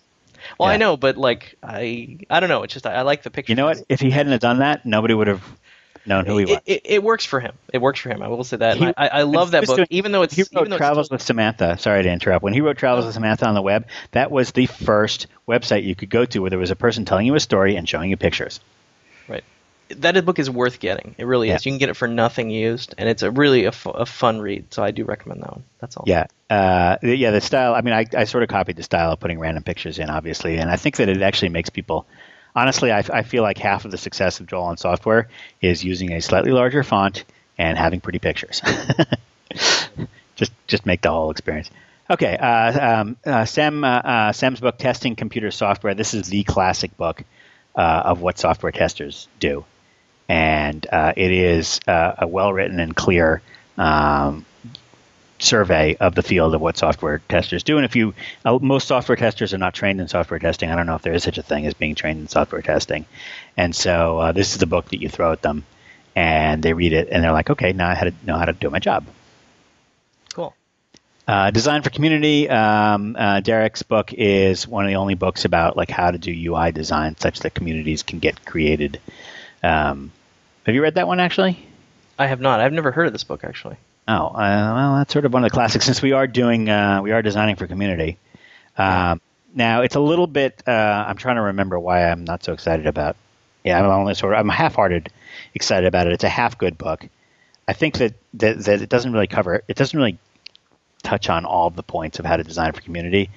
well, I know, but like I I don't know. It's just I, I like the picture. You know what? If he hadn't have done that, nobody would have known who he was. It, it, it works for him. It works for him. I will say that. He- I, I love that book, doing- even though it's he wrote though Travels with Samantha. Sorry to interrupt. When he wrote Travels with Samantha on the web, that was the first website you could go to where there was a person telling you a story and showing you pictures. Right. That book is worth getting. It really Yeah. is. You can get it for nothing used, and it's a really a, fun read. So I do recommend that one. That's all. Yeah, uh, yeah. The style. I mean, I, I sort of copied the style of putting random pictures in, obviously, and I think that it actually makes people. Honestly, I, I feel like half of the success of Joel on software is using a slightly larger font and having pretty pictures. just just make the whole experience. Okay, uh, um, uh, Sam uh, uh, Sam's book, Testing Computer Software. This is the classic book uh, of what software testers do, and uh, it is a well written and clear um, survey of the field of what software testers do. And if you, uh, most software testers are not trained in software testing. I don't know if there is such a thing as being trained in software testing. And so uh, this is the book that you throw at them, and they read it, and they're like, okay, now I had to know how to do my job. Cool. Uh, Design for Community. Um, uh, Derek's book is one of the only books about like how to do UI design such that communities can get created. Um, have you read that one actually? I have not. I've never heard of this book actually. Oh, uh, well, that's sort of one of the classics. Since we are doing, uh, we are designing for community. Um, now it's a little bit. Uh, I'm trying to remember why I'm not so excited about. Yeah, I'm only sort of. I'm half-hearted excited about it. It's a half-good book. I think that, that that it doesn't really cover. It doesn't really touch on all the points of how to design for community,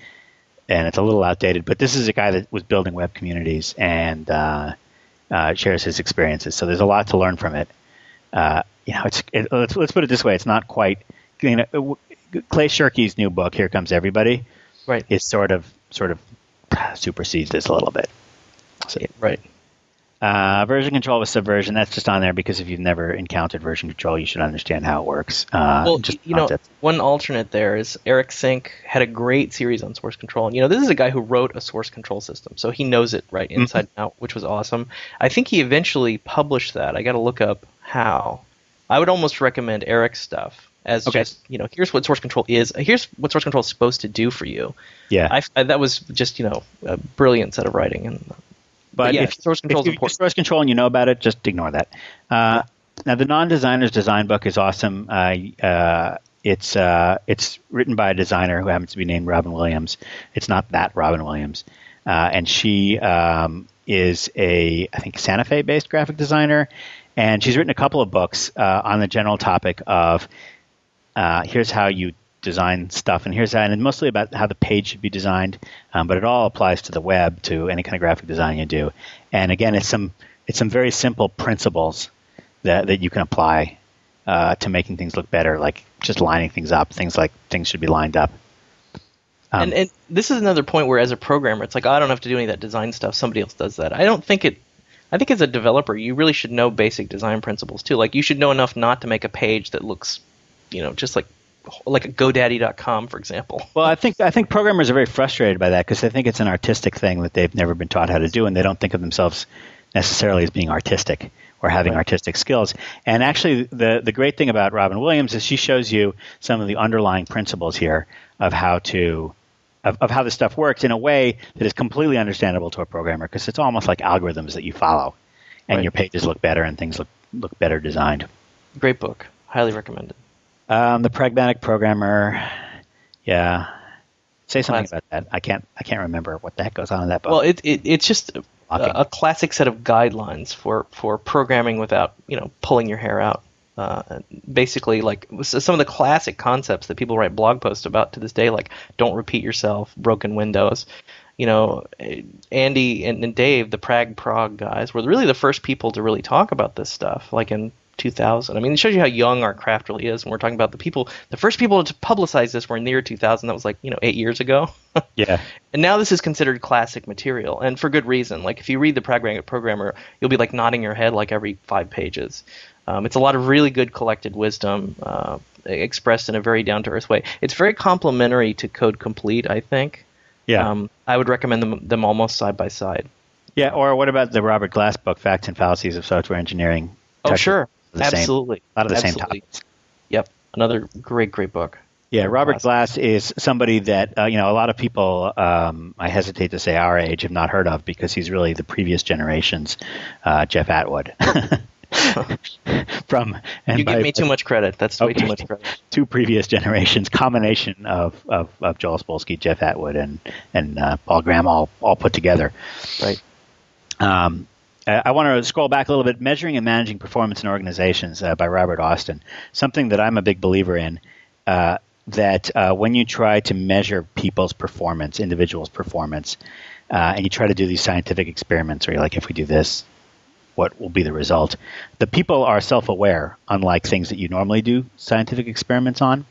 and it's a little outdated. But this is a guy that was building web communities and uh, uh, shares his experiences. So there's a lot to learn from it uh, you know, it's it, let's let's put it this way: it's not quite. You know, Clay Shirky's new book, "Here Comes Everybody," Right. is sort of sort of supersedes this a little bit. So, Right. uh, version control with subversion. That's just on there because if you've never encountered version control, you should understand how it works. Uh, well, just you know, one alternate there is Eric Sink had a great series on source control. And, you know, this is a guy who wrote a source control system, so he knows it right Mm-hmm. inside and out, which was awesome. I think he eventually published that. I got to look up how. I would almost recommend Eric's stuff as Okay. just, you know, here's what source control is. Here's what source control is supposed to do for you. yeah. I, I- that was just, you know, a brilliant set of writing. And But yeah, if source control if is you use important. source control and you know about it, just ignore that. Uh, now, the non-designer's design book is awesome. Uh, uh, it's uh, it's written by a designer who happens to be named Robin Williams. It's not that Robin Williams, uh, and she um, is a I think Santa Fe-based graphic designer, and she's written a couple of books uh, on the general topic of uh, here's how you design stuff, and here's how, and mostly about how the page should be designed, um, but it all applies to the web, to any kind of graphic design you do. And again, it's some it's some very simple principles that that you can apply uh, to making things look better, like just lining things up. Things like things should be lined up. Um, and, and this is another point where, as a programmer, it's like oh, I don't have to do any of that design stuff. Somebody else does that. I don't think it. I think as a developer, you really should know basic design principles too. Like you should know enough not to make a page that looks, you know, just like like a GoDaddy.com, for example. Well, I think I think programmers are very frustrated by that because they think it's an artistic thing that they've never been taught how to do, and they don't think of themselves necessarily as being artistic or having artistic skills. And actually, the the great thing about Robin Williams is she shows you some of the underlying principles here of how to of, of how this stuff works in a way that is completely understandable to a programmer because it's almost like algorithms that you follow, and Right. your pages look better and things look look better designed. Great book. Highly recommended. Um, the pragmatic programmer, yeah. Say something Classic. about that. I can't. I can't remember what the heck goes on in that book. Well, it, it it's just a, a classic set of guidelines for, for programming without you know pulling your hair out. Uh, basically, like some of the classic concepts that people write blog posts about to this day, like don't repeat yourself, broken windows. You know, eh, Andy and, and Dave, the Prag Prog guys, were really the first people to really talk about this stuff. Like in 2000. I mean, it shows you how young our craft really is. When we're talking about the people, the first people to publicize this were in the year 2000. That was like you know eight years ago. yeah. And now this is considered classic material, and for good reason. Like if you read the Pragmatic Programmer, you'll be like nodding your head like every five pages. Um, it's a lot of really good collected wisdom uh, expressed in a very down to earth way. It's very complementary to Code Complete, I think. Yeah. Um, I would recommend them them almost side by side. Yeah, or what about the Robert Glass book, Facts and Fallacies of Software Engineering? Oh, sure, the same- absolutely, a lot of the same Absolutely. topics. Yep, another great, great book. Yeah, Robert Glass. Glass is somebody that uh, you know a lot of people. Um, I hesitate to say our age have not heard of because he's really the previous generation's uh, Jeff Atwood. From and you give me too much credit. That's way too much credit. two previous generations, combination of, of, of Joel Spolsky, Jeff Atwood, and and uh, Paul Graham all all put together. Right. Um, I, I want to scroll back a little bit. Measuring and managing performance in organizations uh, by Robert Austin. Something that I'm a big believer in. Uh, that uh, when you try to measure people's performance, individuals' performance, uh, and you try to do these scientific experiments where you're like, if we do this, what will be the result? The people are self-aware, unlike things that you normally do scientific experiments on.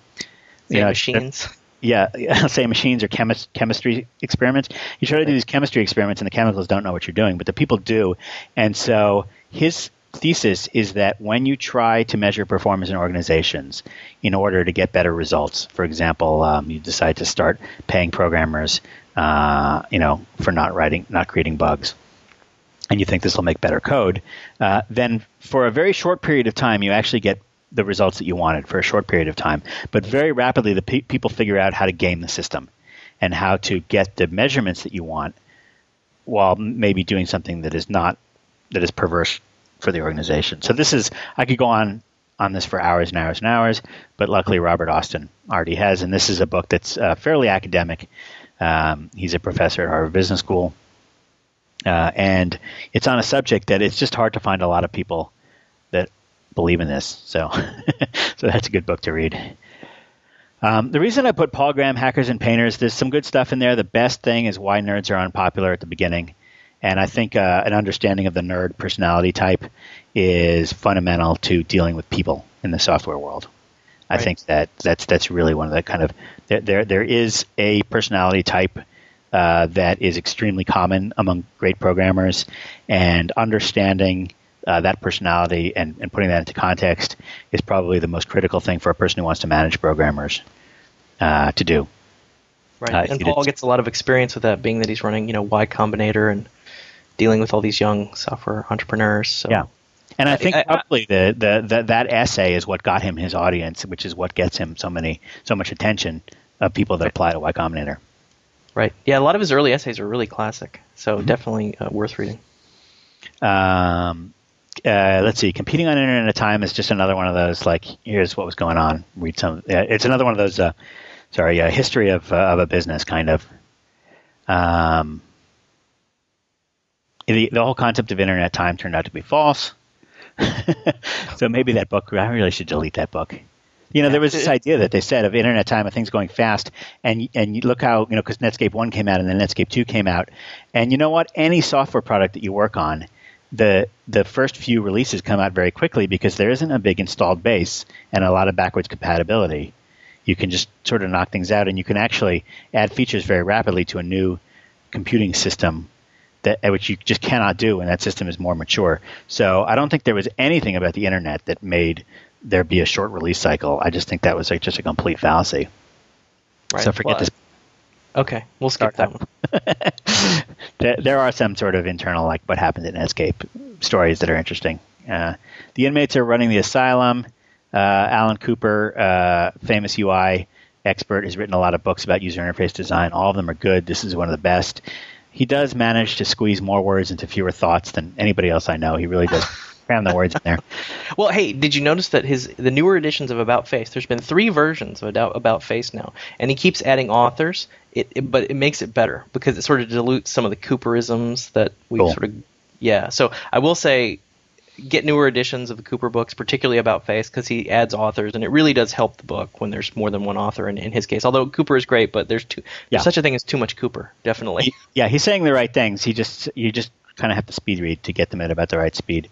Yeah, You know, machines. yeah, say machines or chemis- chemistry experiments. You try to do these chemistry experiments, and the chemicals don't know what you're doing, but the people do. And so his thesis is that when you try to measure performance in organizations in order to get better results, for example, um, you decide to start paying programmers, uh, you know, for not writing, not creating bugs and you think this will make better code, uh, then for a very short period of time, you actually get the results that you wanted for a short period of time. But very rapidly, the pe- people figure out how to game the system and how to get the measurements that you want while maybe doing something that is not that is perverse for the organization. So this is I could go on on this for hours and hours and hours, but luckily Robert Austin already has, and this is a book that's uh, fairly academic. Um, he's a professor at Harvard Business School uh, and it's on a subject that it's just hard to find a lot of people that believe in this. So, so that's a good book to read. Um, the reason I put Paul Graham, Hackers and Painters, there's some good stuff in there. The best thing is why nerds are unpopular at the beginning, and I think uh, an understanding of the nerd personality type is fundamental to dealing with people in the software world. I Right. think that that's that's really one of the kind of there there, there is a personality type uh, that is extremely common among great programmers, and understanding uh, that personality and, and putting that into context is probably the most critical thing for a person who wants to manage programmers uh, to do. Right. Uh, and Paul gets a lot of experience with that, being that he's running, you know, Y Combinator and dealing with all these young software entrepreneurs. So. Yeah. And I think I- I- probably the, the, the that essay is what got him his audience, which is what gets him so many so much attention of people that apply to Y Combinator. Right. Yeah, a lot of his early essays are really classic, so Mm-hmm. definitely uh, worth reading. Um, uh, let's see. Competing on Internet at time is just another one of those. Like, here's what was going on. Read some. Uh, it's another one of those. Uh, sorry, uh, history of uh, of a business kind of. Um, the, the whole concept of internet time turned out to be false. so maybe that book. I really should delete that book. You know, there was this idea that they said of internet time of things going fast, and and you look how you know because Netscape one came out and then Netscape two came out, and you know what? Any software product that you work on, the the first few releases come out very quickly because there isn't a big installed base and a lot of backwards compatibility. You can just sort of knock things out, and you can actually add features very rapidly to a new computing system that uh, which you just cannot do when that system is more mature. So I don't think there was anything about the internet that made there be a short release cycle. I just think that was like just a complete fallacy. Right. So forget Well, this. Okay, we'll skip that one. there, there are some sort of internal, like what happened in Netscape stories that are interesting. Uh, the inmates are running the asylum. Uh, Alan Cooper, uh, famous UI expert, has written a lot of books about user interface design. All of them are good. This is one of the best. He does manage to squeeze more words into fewer thoughts than anybody else I know. He really does cram the words in there. Well, hey, did you notice that his the newer editions of About Face? There's been three versions of About, About Face now, and he keeps adding authors. It, it, but it makes it better because it sort of dilutes some of the Cooperisms that we Cool. sort of yeah. So I will say, get newer editions of the Cooper books, particularly About Face, because he adds authors, and it really does help the book when there's more than one author. In, in his case, although Cooper is great, but there's too Yeah. there's such a thing as too much Cooper, definitely. Yeah, he's saying the right things. He just you just kind of have to speed read to get them at about the right speed.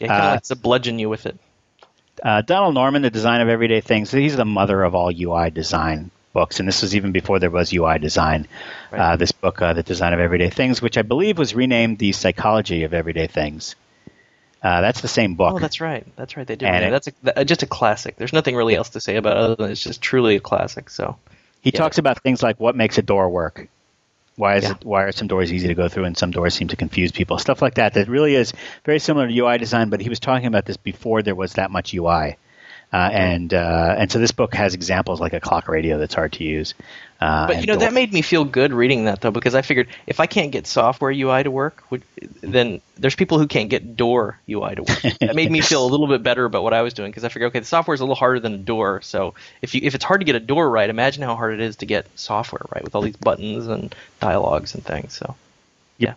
Yeah, kind of Uh, likes to bludgeon you with it. Uh, Donald Norman, the design of everyday things. He's the mother of all UI design books, and this was even before there was UI design. Right. Uh, this book, uh, The Design of Everyday Things, which I believe was renamed The Psychology of Everyday Things. Uh, that's the same book. Oh, that's right. That's right. They did. And it- that's a, that- just a classic. There's nothing really else to say about it other than it's just truly a classic. So He Yeah. talks about things like what makes a door work. Why is Yeah. it? Why are some doors easy to go through and some doors seem to confuse people? Stuff like that. That really is very similar to UI design. But he was talking about this before there was that much UI, uh, and uh, and so this book has examples like a clock radio that's hard to use. Uh, But you know that made me feel good reading that though because I figured if I can't get software UI to work, would- then there's people who can't get door UI to work. that made me feel a little bit better about what I was doing because I figured okay, the software is a little harder than a door. So if you if it's hard to get a door right, imagine how hard it is to get software right with all these buttons and dialogues and things. So yeah,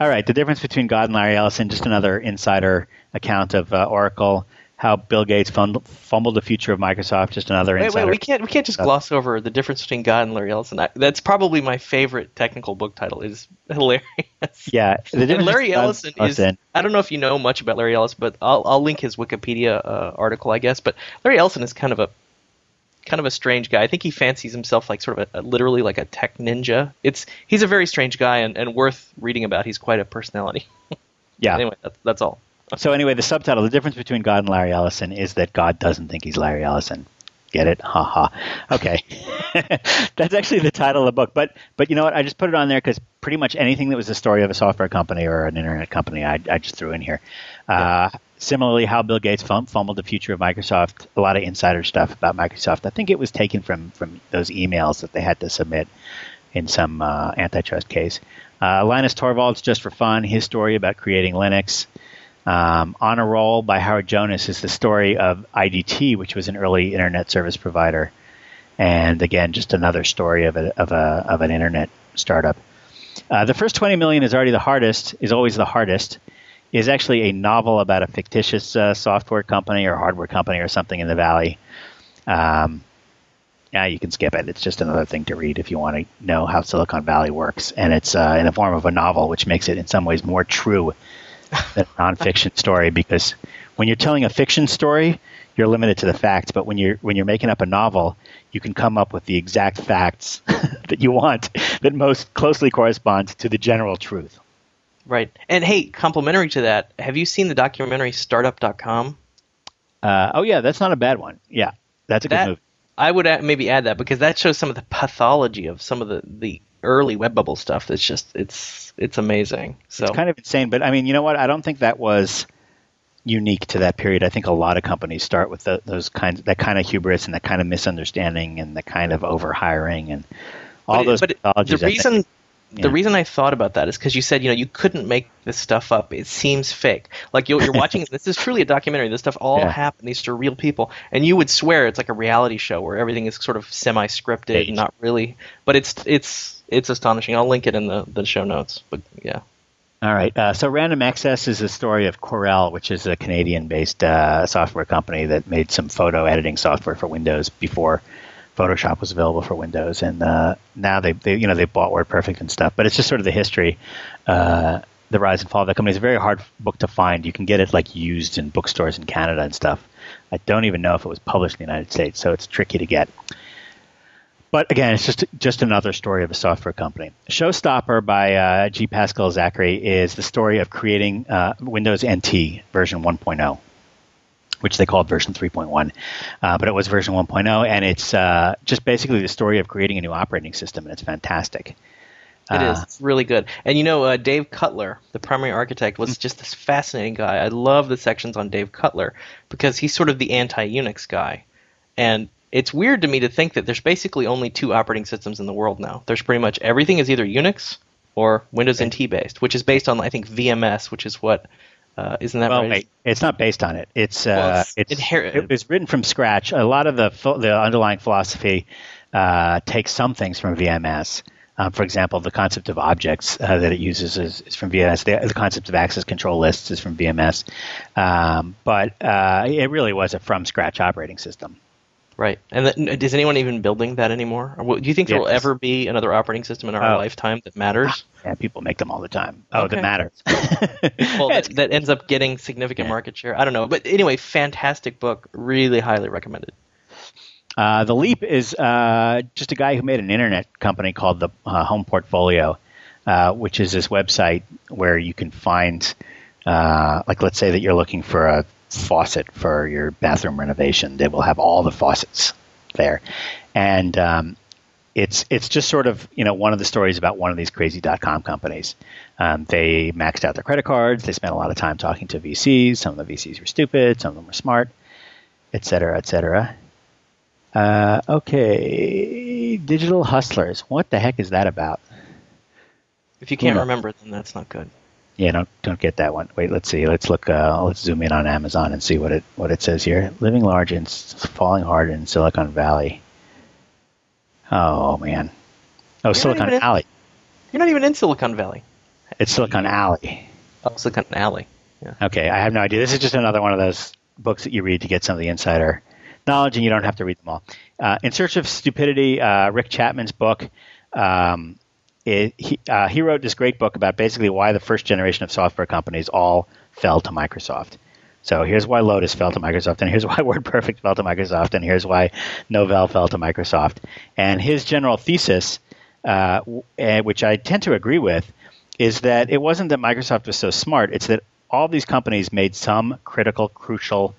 All right, the difference between God and Larry Ellison, just another insider account of uh, Oracle, how Bill Gates fumbled, fumbled the future of Microsoft, just another wait, insider. wait, we can't we can't just gloss over the difference between God and Larry Ellison. I, that's probably my favorite technical book title. It is hilarious. yeah, the And Larry between God and Ellison is. Ellison- I don't know if you know much about Larry Ellison, but I'll, I'll link his Wikipedia uh, article, I guess. But Larry Ellison is kind of a kind of a strange guy. I think he fancies himself like sort of a, a- literally like a tech ninja. It's he's a very strange guy and, and worth reading about. He's quite a personality. yeah. anyway, that's, that's all. So anyway, the subtitle, the difference between God and Larry Ellison is that God doesn't think he's Larry Ellison. Get it? Ha ha. Okay, that's actually the title of the book. But but you know what? I just put it on there because pretty much anything that was the story of a software company or an internet company, I, I just threw in here. Uh, similarly, how Bill Gates fum- fumbled the future of Microsoft. A lot of insider stuff about Microsoft. I think it was taken from from those emails that they had to submit in some uh, antitrust case. Uh, Linus Torvalds, just for fun, his story about creating Linux. Um, On a Roll by Howard Jonas is the story of IDT, which was an early internet service provider, and again, just another story of a, of a of an internet startup. Uh, the first 20 million is already the hardest. Is always the hardest. Is actually a novel about a fictitious uh, software company or hardware company or something in the valley. Um, yeah, you can skip it. It's just another thing to read if you want to know how Silicon Valley works, and it's uh, in the form of a novel, which makes it in some ways more true than a nonfiction story. Because when you're telling a fiction story, you're limited to the facts, but when you're when you're making up a novel, you can come up with the exact facts that you want that most closely correspond to the general truth. Right. And hey, complimentary to that, have you seen the documentary Startup.com? Uh, oh yeah, that's not a bad one. Yeah, that's a good movie. I would add, maybe add that because that shows some of the pathology of some of the, the early web bubble stuff. That's just it's it's amazing. So It's kind of insane, but I mean, you know what? I don't think that was unique to that period. I think a lot of companies start with the, those kinds, that kind of hubris and that kind of misunderstanding and the kind of overhiring and all but, those but the think- reason yeah. the reason I thought about that is because you said you know you couldn't make this stuff up. It seems fake. Like you're, you're watching this is truly a documentary. This stuff all Yeah. happened. These are real people, and you would swear it's like a reality show where everything is sort of semi-scripted and not really. But it's it's it's astonishing. I'll link it in the, the show notes. But yeah. All right. Uh, so Random Access is the story of Corel, which is a Canadian-based uh, software company that made some photo editing software for Windows before Photoshop was available for Windows, and uh, now they, they you know they bought WordPerfect and stuff. But it's just sort of the history, uh, the rise and fall of that company. It's a very hard book to find. You can get it like used in bookstores in Canada and stuff. I don't even know if it was published in the United States, so it's tricky to get. But again, it's just just another story of a software company. Showstopper by uh, G. Pascal Zachary is the story of creating uh, Windows NT version 1.0, which they called version 3.1, uh, but it was version 1.0, and it's uh, just basically the story of creating a new operating system, and it's fantastic. It is. Uh, It's really good. And you know, uh, Dave Cutler, the primary architect, was just this fascinating guy. I love the sections on Dave Cutler because he's sort of the anti-Unix guy, and it's weird to me to think that there's basically only two operating systems in the world now. There's pretty much everything is either Unix or Windows NT based, which is based on I think VMS, which is what uh, isn't that Well, right? wait, it's not based on it. It's Well, uh, it's it's inher- it was written from scratch. A lot of the the underlying philosophy uh, takes some things from VMS. Um, for example, the concept of objects uh, that it uses is, is from VMS. The, the concept of access control lists is from VMS. Um, but uh, it really was a from scratch operating system. Right. And that, is anyone even building that anymore? Or do you think there will ever be another operating system in our Oh. lifetime that matters? Yeah, people make them all the time. Oh, Okay. that matters. well, that, that ends up getting significant Yeah. market share. I don't know. But anyway, fantastic book. Really highly recommended. Uh, the Leap is uh, just a guy who made an internet company called the uh, Home Portfolio, uh, which is this website where you can find, uh, like, let's say that you're looking for a faucet for your bathroom renovation. They will have all the faucets there, and um, it's it's just sort of you know one of the stories about one of these crazy dot com companies. Um, they maxed out their credit cards. They spent a lot of time talking to VCs. Some of the VCs were stupid. Some of them were smart, et cetera, et cetera. Uh, okay, Digital Hustlers. What the heck is that about? If you can't remember, then that's not good. Yeah, don't don't get that one. Wait, let's see. Let's look. Uh, let's zoom in on Amazon and see what it what it says here. Living large and falling hard in Silicon Valley. Oh man. Oh, Silicon even in- Alley. You're not even in Silicon Valley. It's Silicon Alley. Oh, Silicon Alley. Yeah. Okay, I have no idea. This is just another one of those books that you read to get some of the insider knowledge, and you don't have to read them all. Uh, in Search of Stupidity, uh, Rick Chapman's book. Um, it, he, uh, he wrote this great book about basically why the first generation of software companies all fell to Microsoft. So here's why Lotus fell to Microsoft, and here's why WordPerfect fell to Microsoft, and here's why Novell fell to Microsoft. And his general thesis, uh, w- eh, which I tend to agree with, is that it wasn't that Microsoft was so smart; it's that all these companies made some critical, crucial,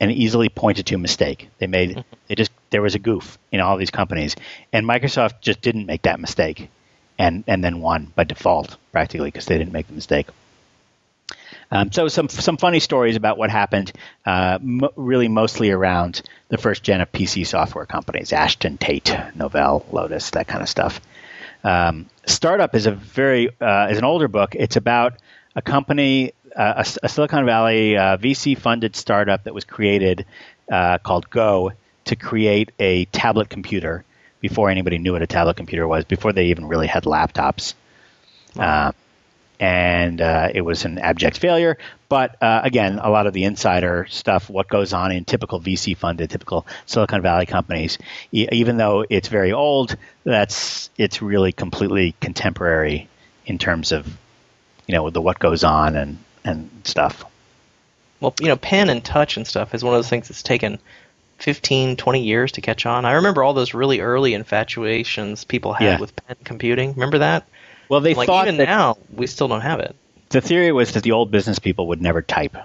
and easily pointed to mistake. They made they just there was a goof in all these companies, and Microsoft just didn't make that mistake, and and then won by default practically because they didn't make the mistake. Um, so some some funny stories about what happened, uh, mo- really mostly around the first gen of PC software companies: Ashton, Tate, Novell, Lotus, that kind of stuff. Um, Startup is a very uh, is an older book. It's about a company, uh, a, a Silicon Valley uh, VC funded startup that was created uh, called Go to create a tablet computer before anybody knew what a tablet computer was, before they even really had laptops. Uh, and uh, it was an abject failure. But uh, again, a lot of the insider stuff, what goes on in typical VC funded, typical Silicon Valley companies, e- even though it's very old, that's it's really completely contemporary in terms of you know the what goes on and and stuff. Well, you know, pen and touch and stuff is one of those things that's taken 15, 20 years to catch on. I remember all those really early infatuations people had Yeah. with pen computing. Remember that? Well, they like thought even now, we still don't have it. the theory was that the old business people would never type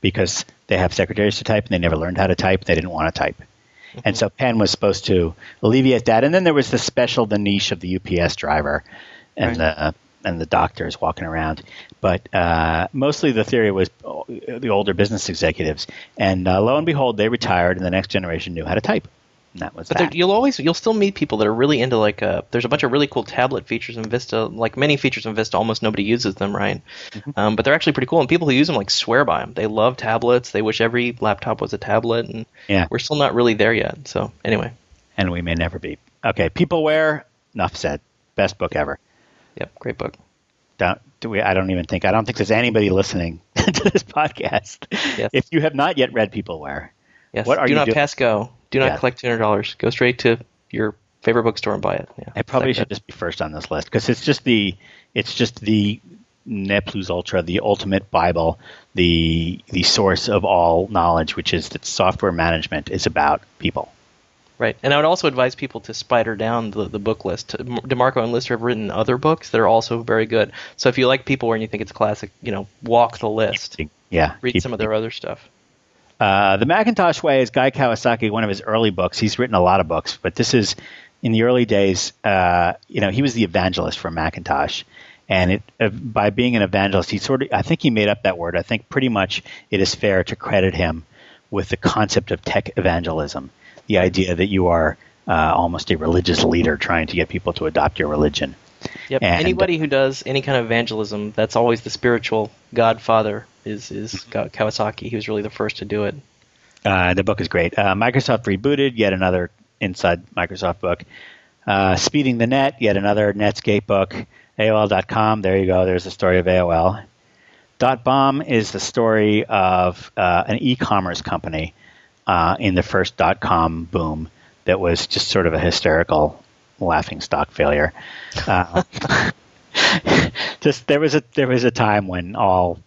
because they have secretaries to type and they never learned how to type. They didn't want to type. Mm-hmm. And so pen was supposed to alleviate that. And then there was the special, the niche of the UPS driver and Right. the and the doctors walking around. But uh, mostly the theory was oh, the older business executives. And uh, lo and behold, they retired, and the next generation knew how to type. And that was But there, that. you'll always you'll still meet people that are really into like uh there's a bunch of really cool tablet features in Vista. Like many features in Vista, almost nobody uses them, right? Mm-hmm. Um, but they're actually pretty cool, and people who use them like swear by them. They love tablets. They wish every laptop was a tablet, and Yeah. we're still not really there yet. So anyway, and we may never be. Okay, Peopleware, enough said. Best book ever. Yep, great book. don't do we I don't even think I don't think there's anybody listening to this podcast. Yes. If you have not yet read Peopleware, Yes. What are do you not doing? pass go. Do not Yeah. collect two hundred dollars. Go straight to your favorite bookstore and buy it. Yeah. it probably should just be first on this list because it's just the it's just the ne plus ultra, the ultimate Bible, the the source of all knowledge, which is that software management is about people. Right, and I would also advise people to spider down the, the book list. Demarco and Lister have written other books that are also very good. So if you like Peopleware and you think it's classic, you know, walk the list. Yeah, Read some of their other stuff. Uh, the Macintosh Way is Guy Kawasaki, one of his early books. He's written a lot of books, but this is in the early days. Uh, you know, he was the evangelist for Macintosh, and it uh, by being an evangelist, he sort of I think he made up that word. I think pretty much it is fair to credit him with the concept of tech evangelism. The idea that you are uh, almost a religious leader trying to get people to adopt your religion. Yep. And- Anybody who does any kind of evangelism, that's always the spiritual godfather. Is is Kawasaki? He was really the first to do it. Uh, the book is great. Uh, Microsoft rebooted, yet another inside Microsoft book. Uh, Speeding the Net, yet another Netscape book. AOL.com, there you go. There's the story of AOL. Dot Bomb is the story of uh, an e-commerce company uh, in the first dot com boom that was just sort of a hysterical laughing stock failure. Uh, just there was a there was a time when all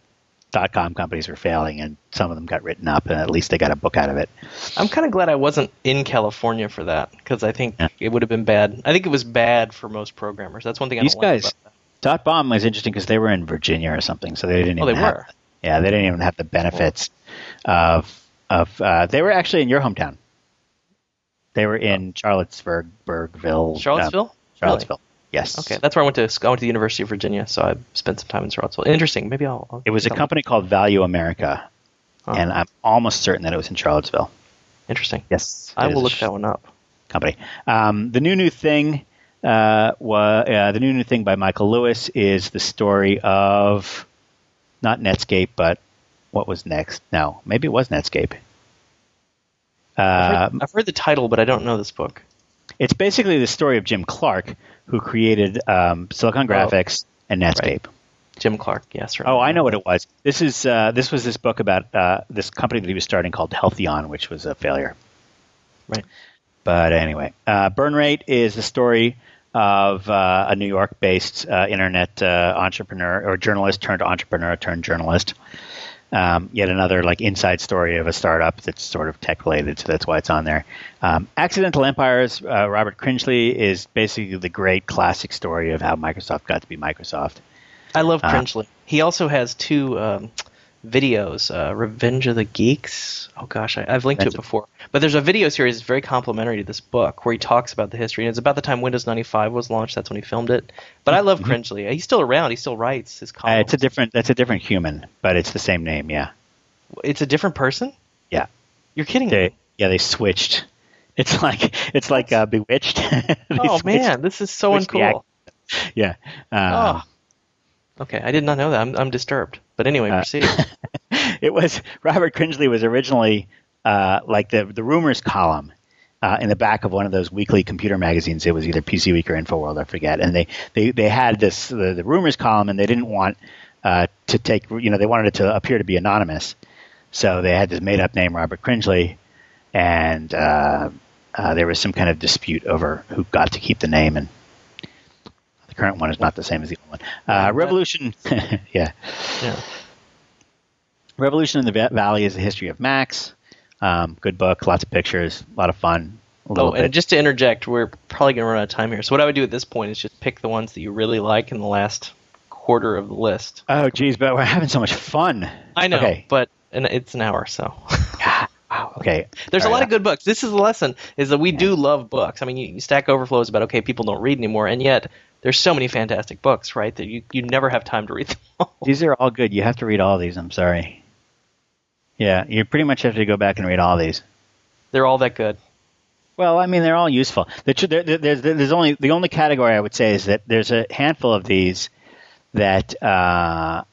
dot com companies were failing, and some of them got written up, and at least they got a book out of it. I'm kind of glad I wasn't in California for that because I think Yeah. it would have been bad. I think it was bad for most programmers. That's one thing I These don't like guys, dot bomb was interesting because they were in Virginia or something, so they didn't. Oh, even they have, were. Yeah, they didn't even have the benefits of of. Uh, they were actually in your hometown. They were in Charlottesburg, Burgville, Charlottesville. um, Charlottesville. Yes. Okay, that's where I went to. I went to the University of Virginia, so I spent some time in Charlottesville. Interesting. Maybe I'll. I'll It was a company called Value America, Oh, and I'm almost certain that it was in Charlottesville. Interesting. Yes, I will look that one up. company. Um, the new new thing, uh, wa- uh, the new new thing by Michael Lewis is the story of not Netscape, but what was next? No, maybe it was Netscape. I've Uh, heard, I've heard the title, but I don't know this book. it's basically the story of Jim Clark, who created um, Silicon Graphics and Netscape. Jim Clark. Yes. Right. Oh, I know what it was. This is uh, this was this book about uh, this company that he was starting called Healtheon, which was a failure. Right. But anyway, uh, Burn Rate is the story of uh, a New York-based uh, internet uh, entrepreneur or journalist turned entrepreneur turned journalist. Um, yet another like inside story of a startup that's sort of tech related, so that's why it's on there. Um, Accidental Empires, uh, Robert Cringely is basically the great classic story of how Microsoft got to be Microsoft. I love Uh, Cringely. He also has two um, videos, uh, Revenge of the Geeks. Oh gosh, I, I've linked to it before. But there's a video series very complimentary to this book where he talks about the history. And it's about the time Windows 95 was launched. That's when he filmed it. But I love Cringely. He's still around. He still writes his Uh, columns. it's a different that's a different human, but it's the same name. Yeah, It's a different person. yeah. You're kidding They me. yeah they switched. It's like it's like uh, Bewitched. Oh switched- man, this is so uncool. Yeah. Um, Oh. Okay, I did not know that. I'm, I'm disturbed. But anyway, Uh, proceed. it was Robert Cringely was originally uh, like the the rumors column uh, in the back of one of those weekly computer magazines. It was either PC Week or InfoWorld, I forget. And they they, they had this the, the rumors column, and they didn't want uh, to take you know they wanted it to appear to be anonymous, so they had this made up name Robert Cringely, and uh, uh, there was some kind of dispute over who got to keep the name and. The current one is not the same as the old one. Uh, Revolution, yeah. yeah. Revolution in the Valley is the history of Macs. Um, good book, lots of pictures, a lot of fun. Oh, bit. and just to interject, we're probably going to run out of time here. So what I would do at this point is just pick the ones that you really like in the last quarter of the list. oh, geez, but we're having so much fun. I know, Okay. but and it's an hour, so Wow. Okay. there's All a lot right. of good books. This is the lesson: is that we do love books. I mean, you, Stack Overflow is about okay, people don't read anymore, and yet there's so many fantastic books, right? That you you never have time to read them all. These are all good. You have to read all these. I'm sorry. Yeah, you pretty much have to go back and read all these. They're all that good. Well, I mean, they're all useful. The tr- there- there- There's, there's only the only category I would say is that there's a handful of these that uh,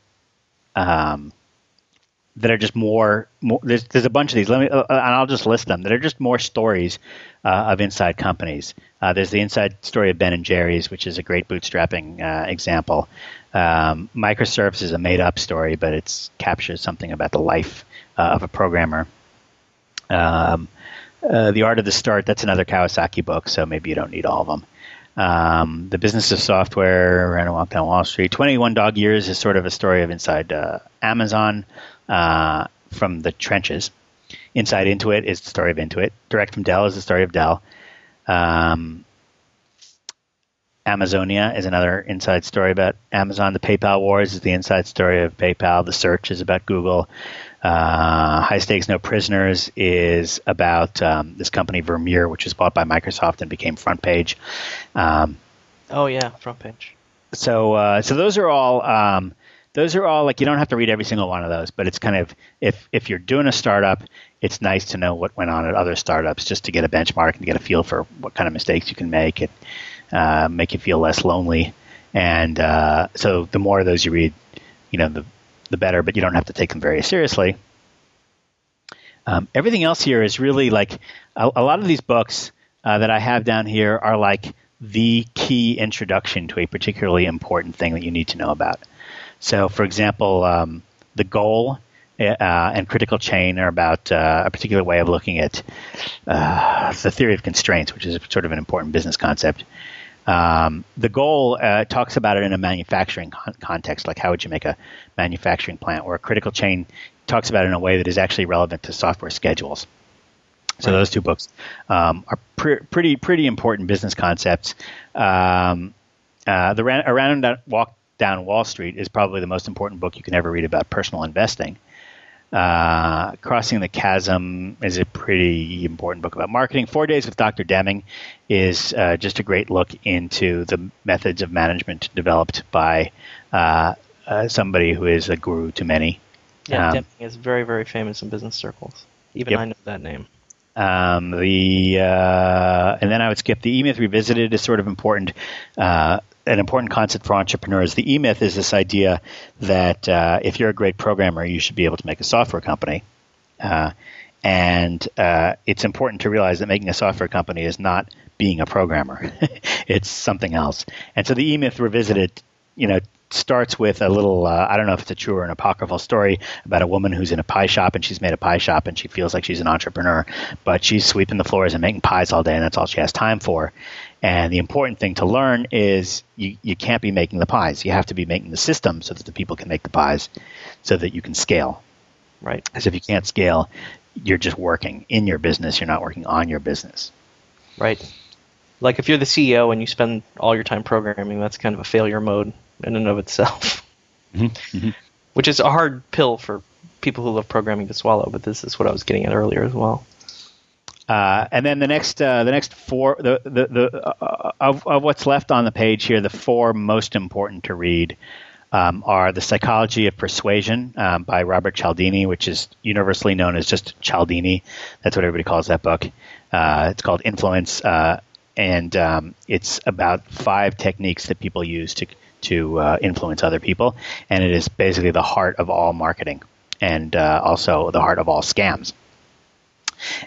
um, that are just more. more there's, there's a bunch of these. Let me, uh, and I'll just list them. That are just more stories uh, of inside companies. Uh, there's the inside story of Ben and Jerry's, which is a great bootstrapping uh, example. Um, is a made-up story, but it captures something about the life uh, of a programmer. Um, uh, the Art of the Start, that's another Kawasaki book, so maybe you don't need all of them. Um, the Business of Software, Ran a Walk Down Wall Street. 21 Dog Years is sort of a story of inside uh, Amazon uh, from the trenches. Inside Intuit is the story of Intuit. Direct from Dell is the story of Dell. Um, Amazonia is another inside story about Amazon. The PayPal Wars is the inside story of PayPal. The Search is about Google. Uh, High Stakes No Prisoners is about um, this company Vermeer, which was bought by Microsoft and became Front Page. Um, Oh yeah, front page. so, uh, so those are all um, those are all like you don't have to read every single one of those, but it's kind of if if you're doing a startup, it's nice to know what went on at other startups just to get a benchmark and get a feel for what kind of mistakes you can make and uh, make you feel less lonely. And uh, so the more of those you read, you know, the the better. But you don't have to take them very seriously. Um, everything else here is really like a, a lot of these books uh, that I have down here are like the key introduction to a particularly important thing that you need to know about. So, for example, um, the goal uh, and critical chain are about uh, a particular way of looking at uh, the theory of constraints, which is sort of an important business concept. Um, the goal uh, talks about it in a manufacturing con- context, like how would you make a manufacturing plant, or a critical chain talks about it in a way that is actually relevant to software schedules. So right. those two books um, are pre- pretty pretty important business concepts. Um, uh, the Ran- Around Walk Down Wall Street is probably the most important book you can ever read about personal investing. Uh, Crossing the Chasm is a pretty important book about marketing. Four Days with Dr. Deming is uh, just a great look into the methods of management developed by uh, uh somebody who is a guru to many. Yeah, um, Deming is very, very famous in business circles. Even yep. I know that name. Um, the uh, and then I would skip the E Myth Revisited is sort of important. An important concept for entrepreneurs. The E Myth is this idea that uh, if you're a great programmer, you should be able to make a software company. Uh, and uh, it's important to realize that making a software company is not being a programmer; it's something else. And so the E Myth Revisited, you know, starts with a little uh, I don't know if it's a true or an apocryphal story about a woman who's in a pie shop and she's made a pie shop and she feels like she's an entrepreneur, but she's sweeping the floors and making pies all day and that's all she has time for. And the important thing to learn is you, you can't be making the pies. You have to be making the system so that the people can make the pies so that you can scale. Right. Because if you can't scale, you're just working in your business, you're not working on your business. Right. Like if you're the CEO and you spend all your time programming, that's kind of a failure mode in and of itself, mm-hmm. Mm-hmm. which is a hard pill for people who love programming to swallow. But this is what I was getting at earlier as well. Uh, and then the next, uh, the next four, the the, the uh, of, of what's left on the page here, the four most important to read um, are the Psychology of Persuasion um, by Robert Cialdini, which is universally known as just Cialdini. That's what everybody calls that book. Uh, it's called Influence, uh, and um, it's about five techniques that people use to to uh, influence other people, and it is basically the heart of all marketing and uh, also the heart of all scams.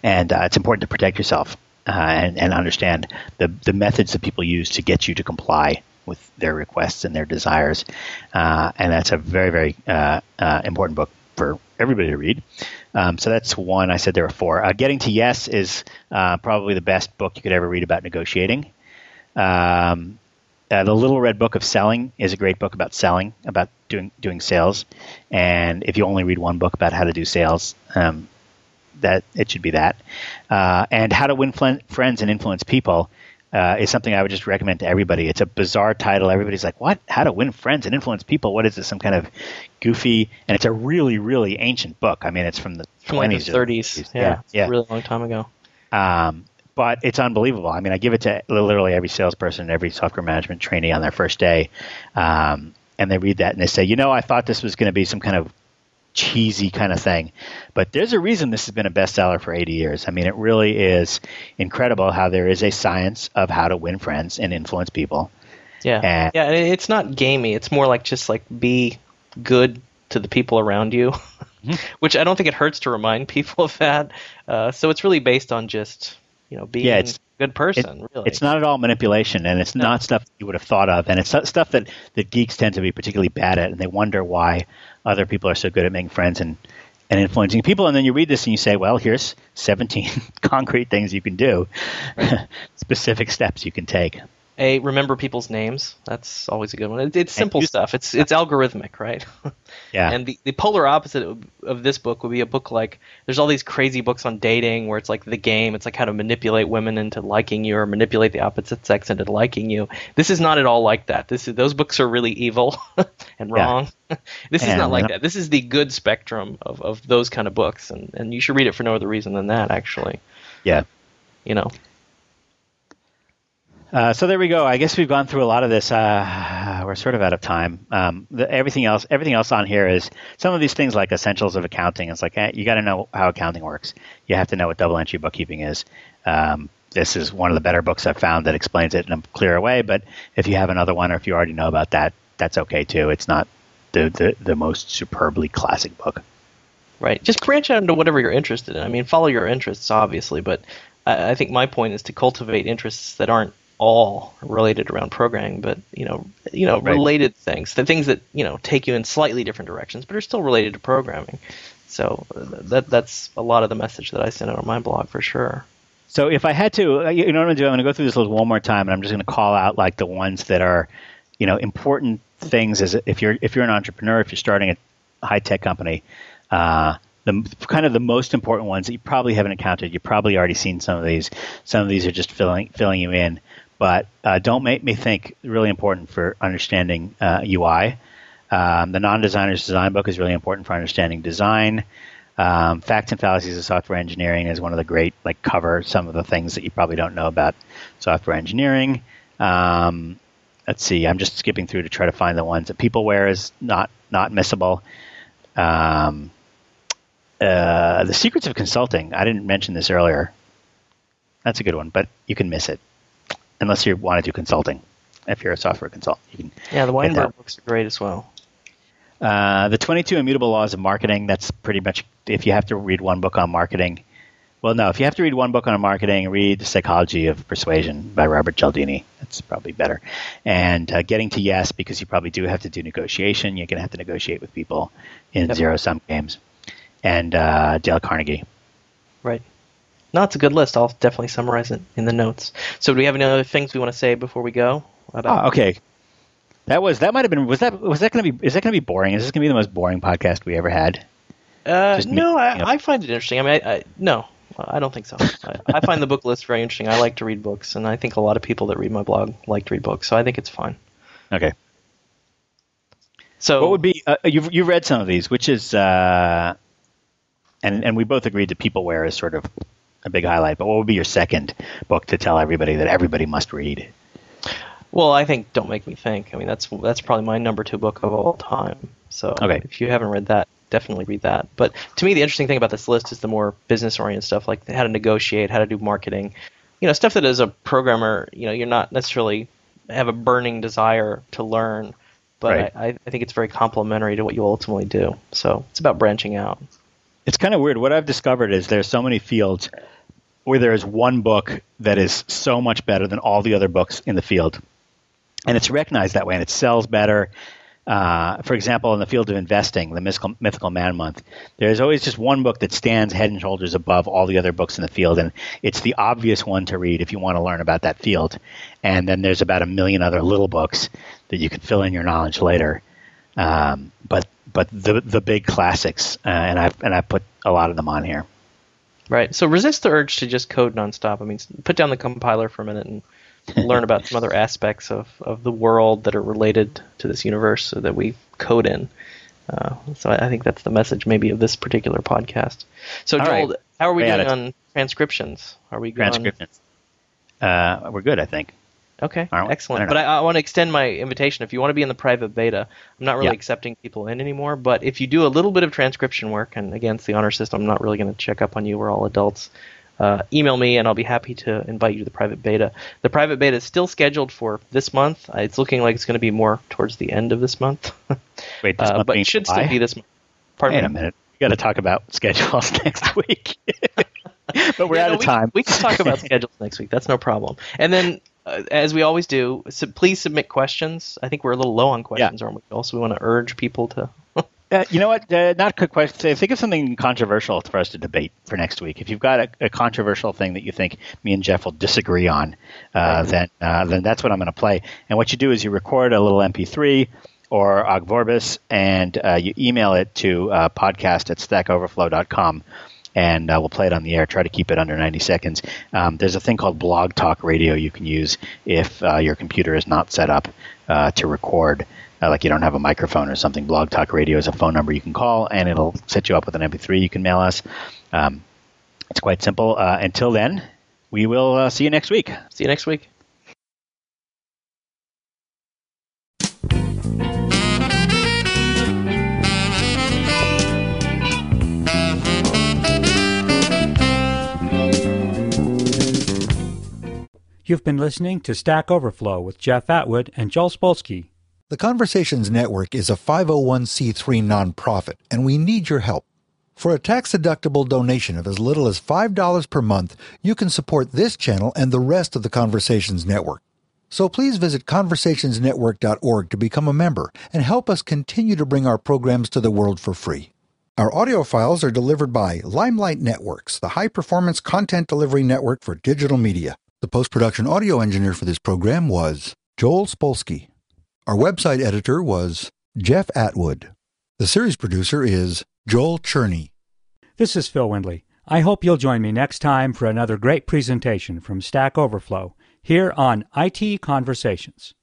And uh, it's important to protect yourself uh, and, and understand the, the methods that people use to get you to comply with their requests and their desires. Uh, and that's a very, very uh, important book for everybody to read. Um, so that's one. I said there were four. Getting to Yes is probably the best book you could ever read about negotiating. Um, uh, the Little Red Book of Selling is a great book about selling, about doing doing sales. And if you only read one book about how to do sales, um, that it should be that. Uh, and How to Win Fl- Friends and Influence People uh, is something I would just recommend to everybody. It's a bizarre title. Everybody's like, "What? How to Win Friends and Influence People? What is this? Some kind of goofy?" And it's a really, really ancient book. I mean, it's from the 20s, like the 30s. Yeah, yeah, yeah. really long time ago. Um, but it's unbelievable. I mean, I give it to literally every salesperson, and every software management trainee on their first day, um, and they read that and they say, you know, I thought this was going to be some kind of cheesy kind of thing, but there's a reason this has been a bestseller for 80 years. I mean, it really is incredible how there is a science of how to win friends and influence people. Yeah, and, yeah, it's not gamey. It's more like just like be good to the people around you. Mm-hmm. Which I don't think it hurts to remind people of that. Uh, so it's really based on just you know, being yeah, it's, a good person. It, really, it's not at all manipulation, and it's no. not stuff you would have thought of, and it's stuff that that geeks tend to be particularly bad at, and they wonder why other people are so good at making friends and and influencing people. And then you read this and you say, well, here's 17 concrete things you can do, right. specific steps you can take. A remember people's names. That's always a good one. It, it's simple stuff. It's it's algorithmic, right? Yeah. And the, the polar opposite of, of, this book would be a book like there's all these crazy books on dating where it's like the game. It's like how to manipulate women into liking you or manipulate the opposite sex into liking you. This is not at all like that. This is those books are really evil and wrong. Yeah. this and, is not like that. This is the good spectrum of, of those kind of books, and and you should read it for no other reason than that. Actually. Yeah. You know. Uh, so there we go. I guess we've gone through a lot of this. Uh, we're sort of out of time. Um, the, everything else, everything else on here is some of these things like essentials of accounting. It's like eh, you got to know how accounting works. You have to know what double entry bookkeeping is. Um, this is one of the better books I've found that explains it in a clearer way. But if you have another one, or if you already know about that, that's okay too. It's not the the, the most superbly classic book. Right. Just branch out into whatever you're interested in. I mean, follow your interests, obviously, but I, I think my point is to cultivate interests that aren't all related around programming, but you know, you know, Right. related things, the things that you know take you in slightly different directions, but are still related to programming. So uh, that that's a lot of the message that I send out on my blog for sure. So if I had to, uh, you know what I'm going to do? I'm going to go through this list one more time, and I'm just going to call out like the ones that are, you know, important things. Is if you're if you're an entrepreneur, if you're starting a high tech company, uh, the kind of the most important ones that you probably haven't encountered. You've probably already seen some of these. Some of these are just filling filling you in, but uh, don't make me think. Really important for understanding uh, UI. Um, the non-designer's design book is really important for understanding design. Um, Facts and Fallacies of Software Engineering is one of the great, like, cover some of the things that you probably don't know about software engineering. Um, let's see, I'm just skipping through to try to find the ones that Peopleware is not not missable. Um, uh, the Secrets of Consulting. I didn't mention this earlier. That's a good one, but you can miss it unless you want to do consulting. If you're a software consultant, you can Yeah, the Weinberg books are great as well. Uh, the 22 Immutable Laws of Marketing, that's pretty much if you have to read one book on marketing. Well, no, if you have to read one book on marketing, read The Psychology of Persuasion by Robert Cialdini. That's probably better. And uh, Getting to Yes, because you probably do have to do negotiation. You're going to have to negotiate with people in Yep. zero sum games. And uh, Dale Carnegie. Right. No, it's a good list. I'll definitely summarize it in the notes. So, do we have any other things we want to say before we go? About Oh, okay. That was that might have been was that was that going to be is that going to be boring? Is this going to be the most boring podcast we ever had? Uh, me no. I, I find it interesting. I mean, I, I, no, I don't think so. I, I find the book list very interesting. I like to read books, and I think a lot of people that read my blog like to read books, so I think it's fine. Okay. So, What would be uh, you've you've read some of these, which is uh, and and we both agreed that Peopleware is sort of a big highlight. But what would be your second book to tell everybody that everybody must read? well, I think Don't Make Me Think. I mean, that's that's probably my number two book of all time. So, Okay. if you haven't read that, definitely read that. But to me, the interesting thing about this list is the more business-oriented stuff, like how to negotiate, how to do marketing. You know, stuff that as a programmer, you know, you're not necessarily have a burning desire to learn, but Right. I, I think it's very complementary to what you ultimately do. So it's about branching out. It's kind of weird. What I've discovered is there's so many fields where there is one book that is so much better than all the other books in the field, and it's recognized that way, and it sells better. Uh, for example, in the field of investing, the Mythical, Mythical Man Month, there's always just one book that stands head and shoulders above all the other books in the field, and it's the obvious one to read if you want to learn about that field. And then there's about a million other little books that you can fill in your knowledge later. Um, but but the the big classics, uh, and I've and I put a lot of them on here. Right. So resist the urge to just code nonstop. I mean, put down the compiler for a minute and learn about some other aspects of, of the world that are related to this universe so that we code in. Uh, so I think that's the message maybe of this particular podcast. So All Joel, right. how are we doing on transcriptions? Are we Transcriptions. Uh, we're good, I think. Okay? I excellent. But. I, I want to extend my invitation. If you want to be in the private beta, I'm not really Yeah. accepting people in anymore. But if you do a little bit of transcription work, and again, it's the honor system, I'm not really going to check up on you. We're all adults. Uh, email me, and I'll be happy to invite you to the private beta. The private beta is still scheduled for this month. Uh, It's looking like it's going to be more towards the end of this month, Wait, this uh, month but it should July? still be this month. Pardon Wait me? a minute. We got to talk about schedules next week. but we're Yeah, out no, of we, time. We can talk about schedules next week. That's no problem. And then, uh, as we always do, so please submit questions. I think we're a little low on questions, aren't we? Also, we want to urge people to. Uh, you know what? Uh, not a quick question. Think of something controversial for us to debate for next week. If you've got a, a controversial thing that you think me and Jeff will disagree on, uh, then uh, then that's what I'm going to play. And what you do is you record a little MP3 or Ogg Vorbis, and uh, you email it to uh, podcast at stackoverflow.com. And uh, we'll play it on the air. Try to keep it under 90 seconds. Um, there's a thing called Blog Talk Radio you can use if uh, your computer is not set up uh, to record uh, like you don't have a microphone or something, Blog Talk Radio is a phone number you can call, and it'll set you up with an MP3 you can mail us. Um, it's quite simple. Uh, until then, we will uh, see you next week. See you next week. You've been listening to Stack Overflow with Jeff Atwood and Joel Spolsky. The Conversations Network is a 501c3 nonprofit, and we need your help. For a tax-deductible donation of as little as $5 per month, you can support this channel and the rest of the Conversations Network. So please visit conversationsnetwork.org to become a member and help us continue to bring our programs to the world for free. Our audio files are delivered by Limelight Networks, the high-performance content delivery network for digital media. The post-production audio engineer for this program was Joel Spolsky. Our website editor was Jeff Atwood. The series producer is Joel Cherney. This is Phil Windley. I hope you'll join me next time for another great presentation from Stack Overflow here on IT Conversations.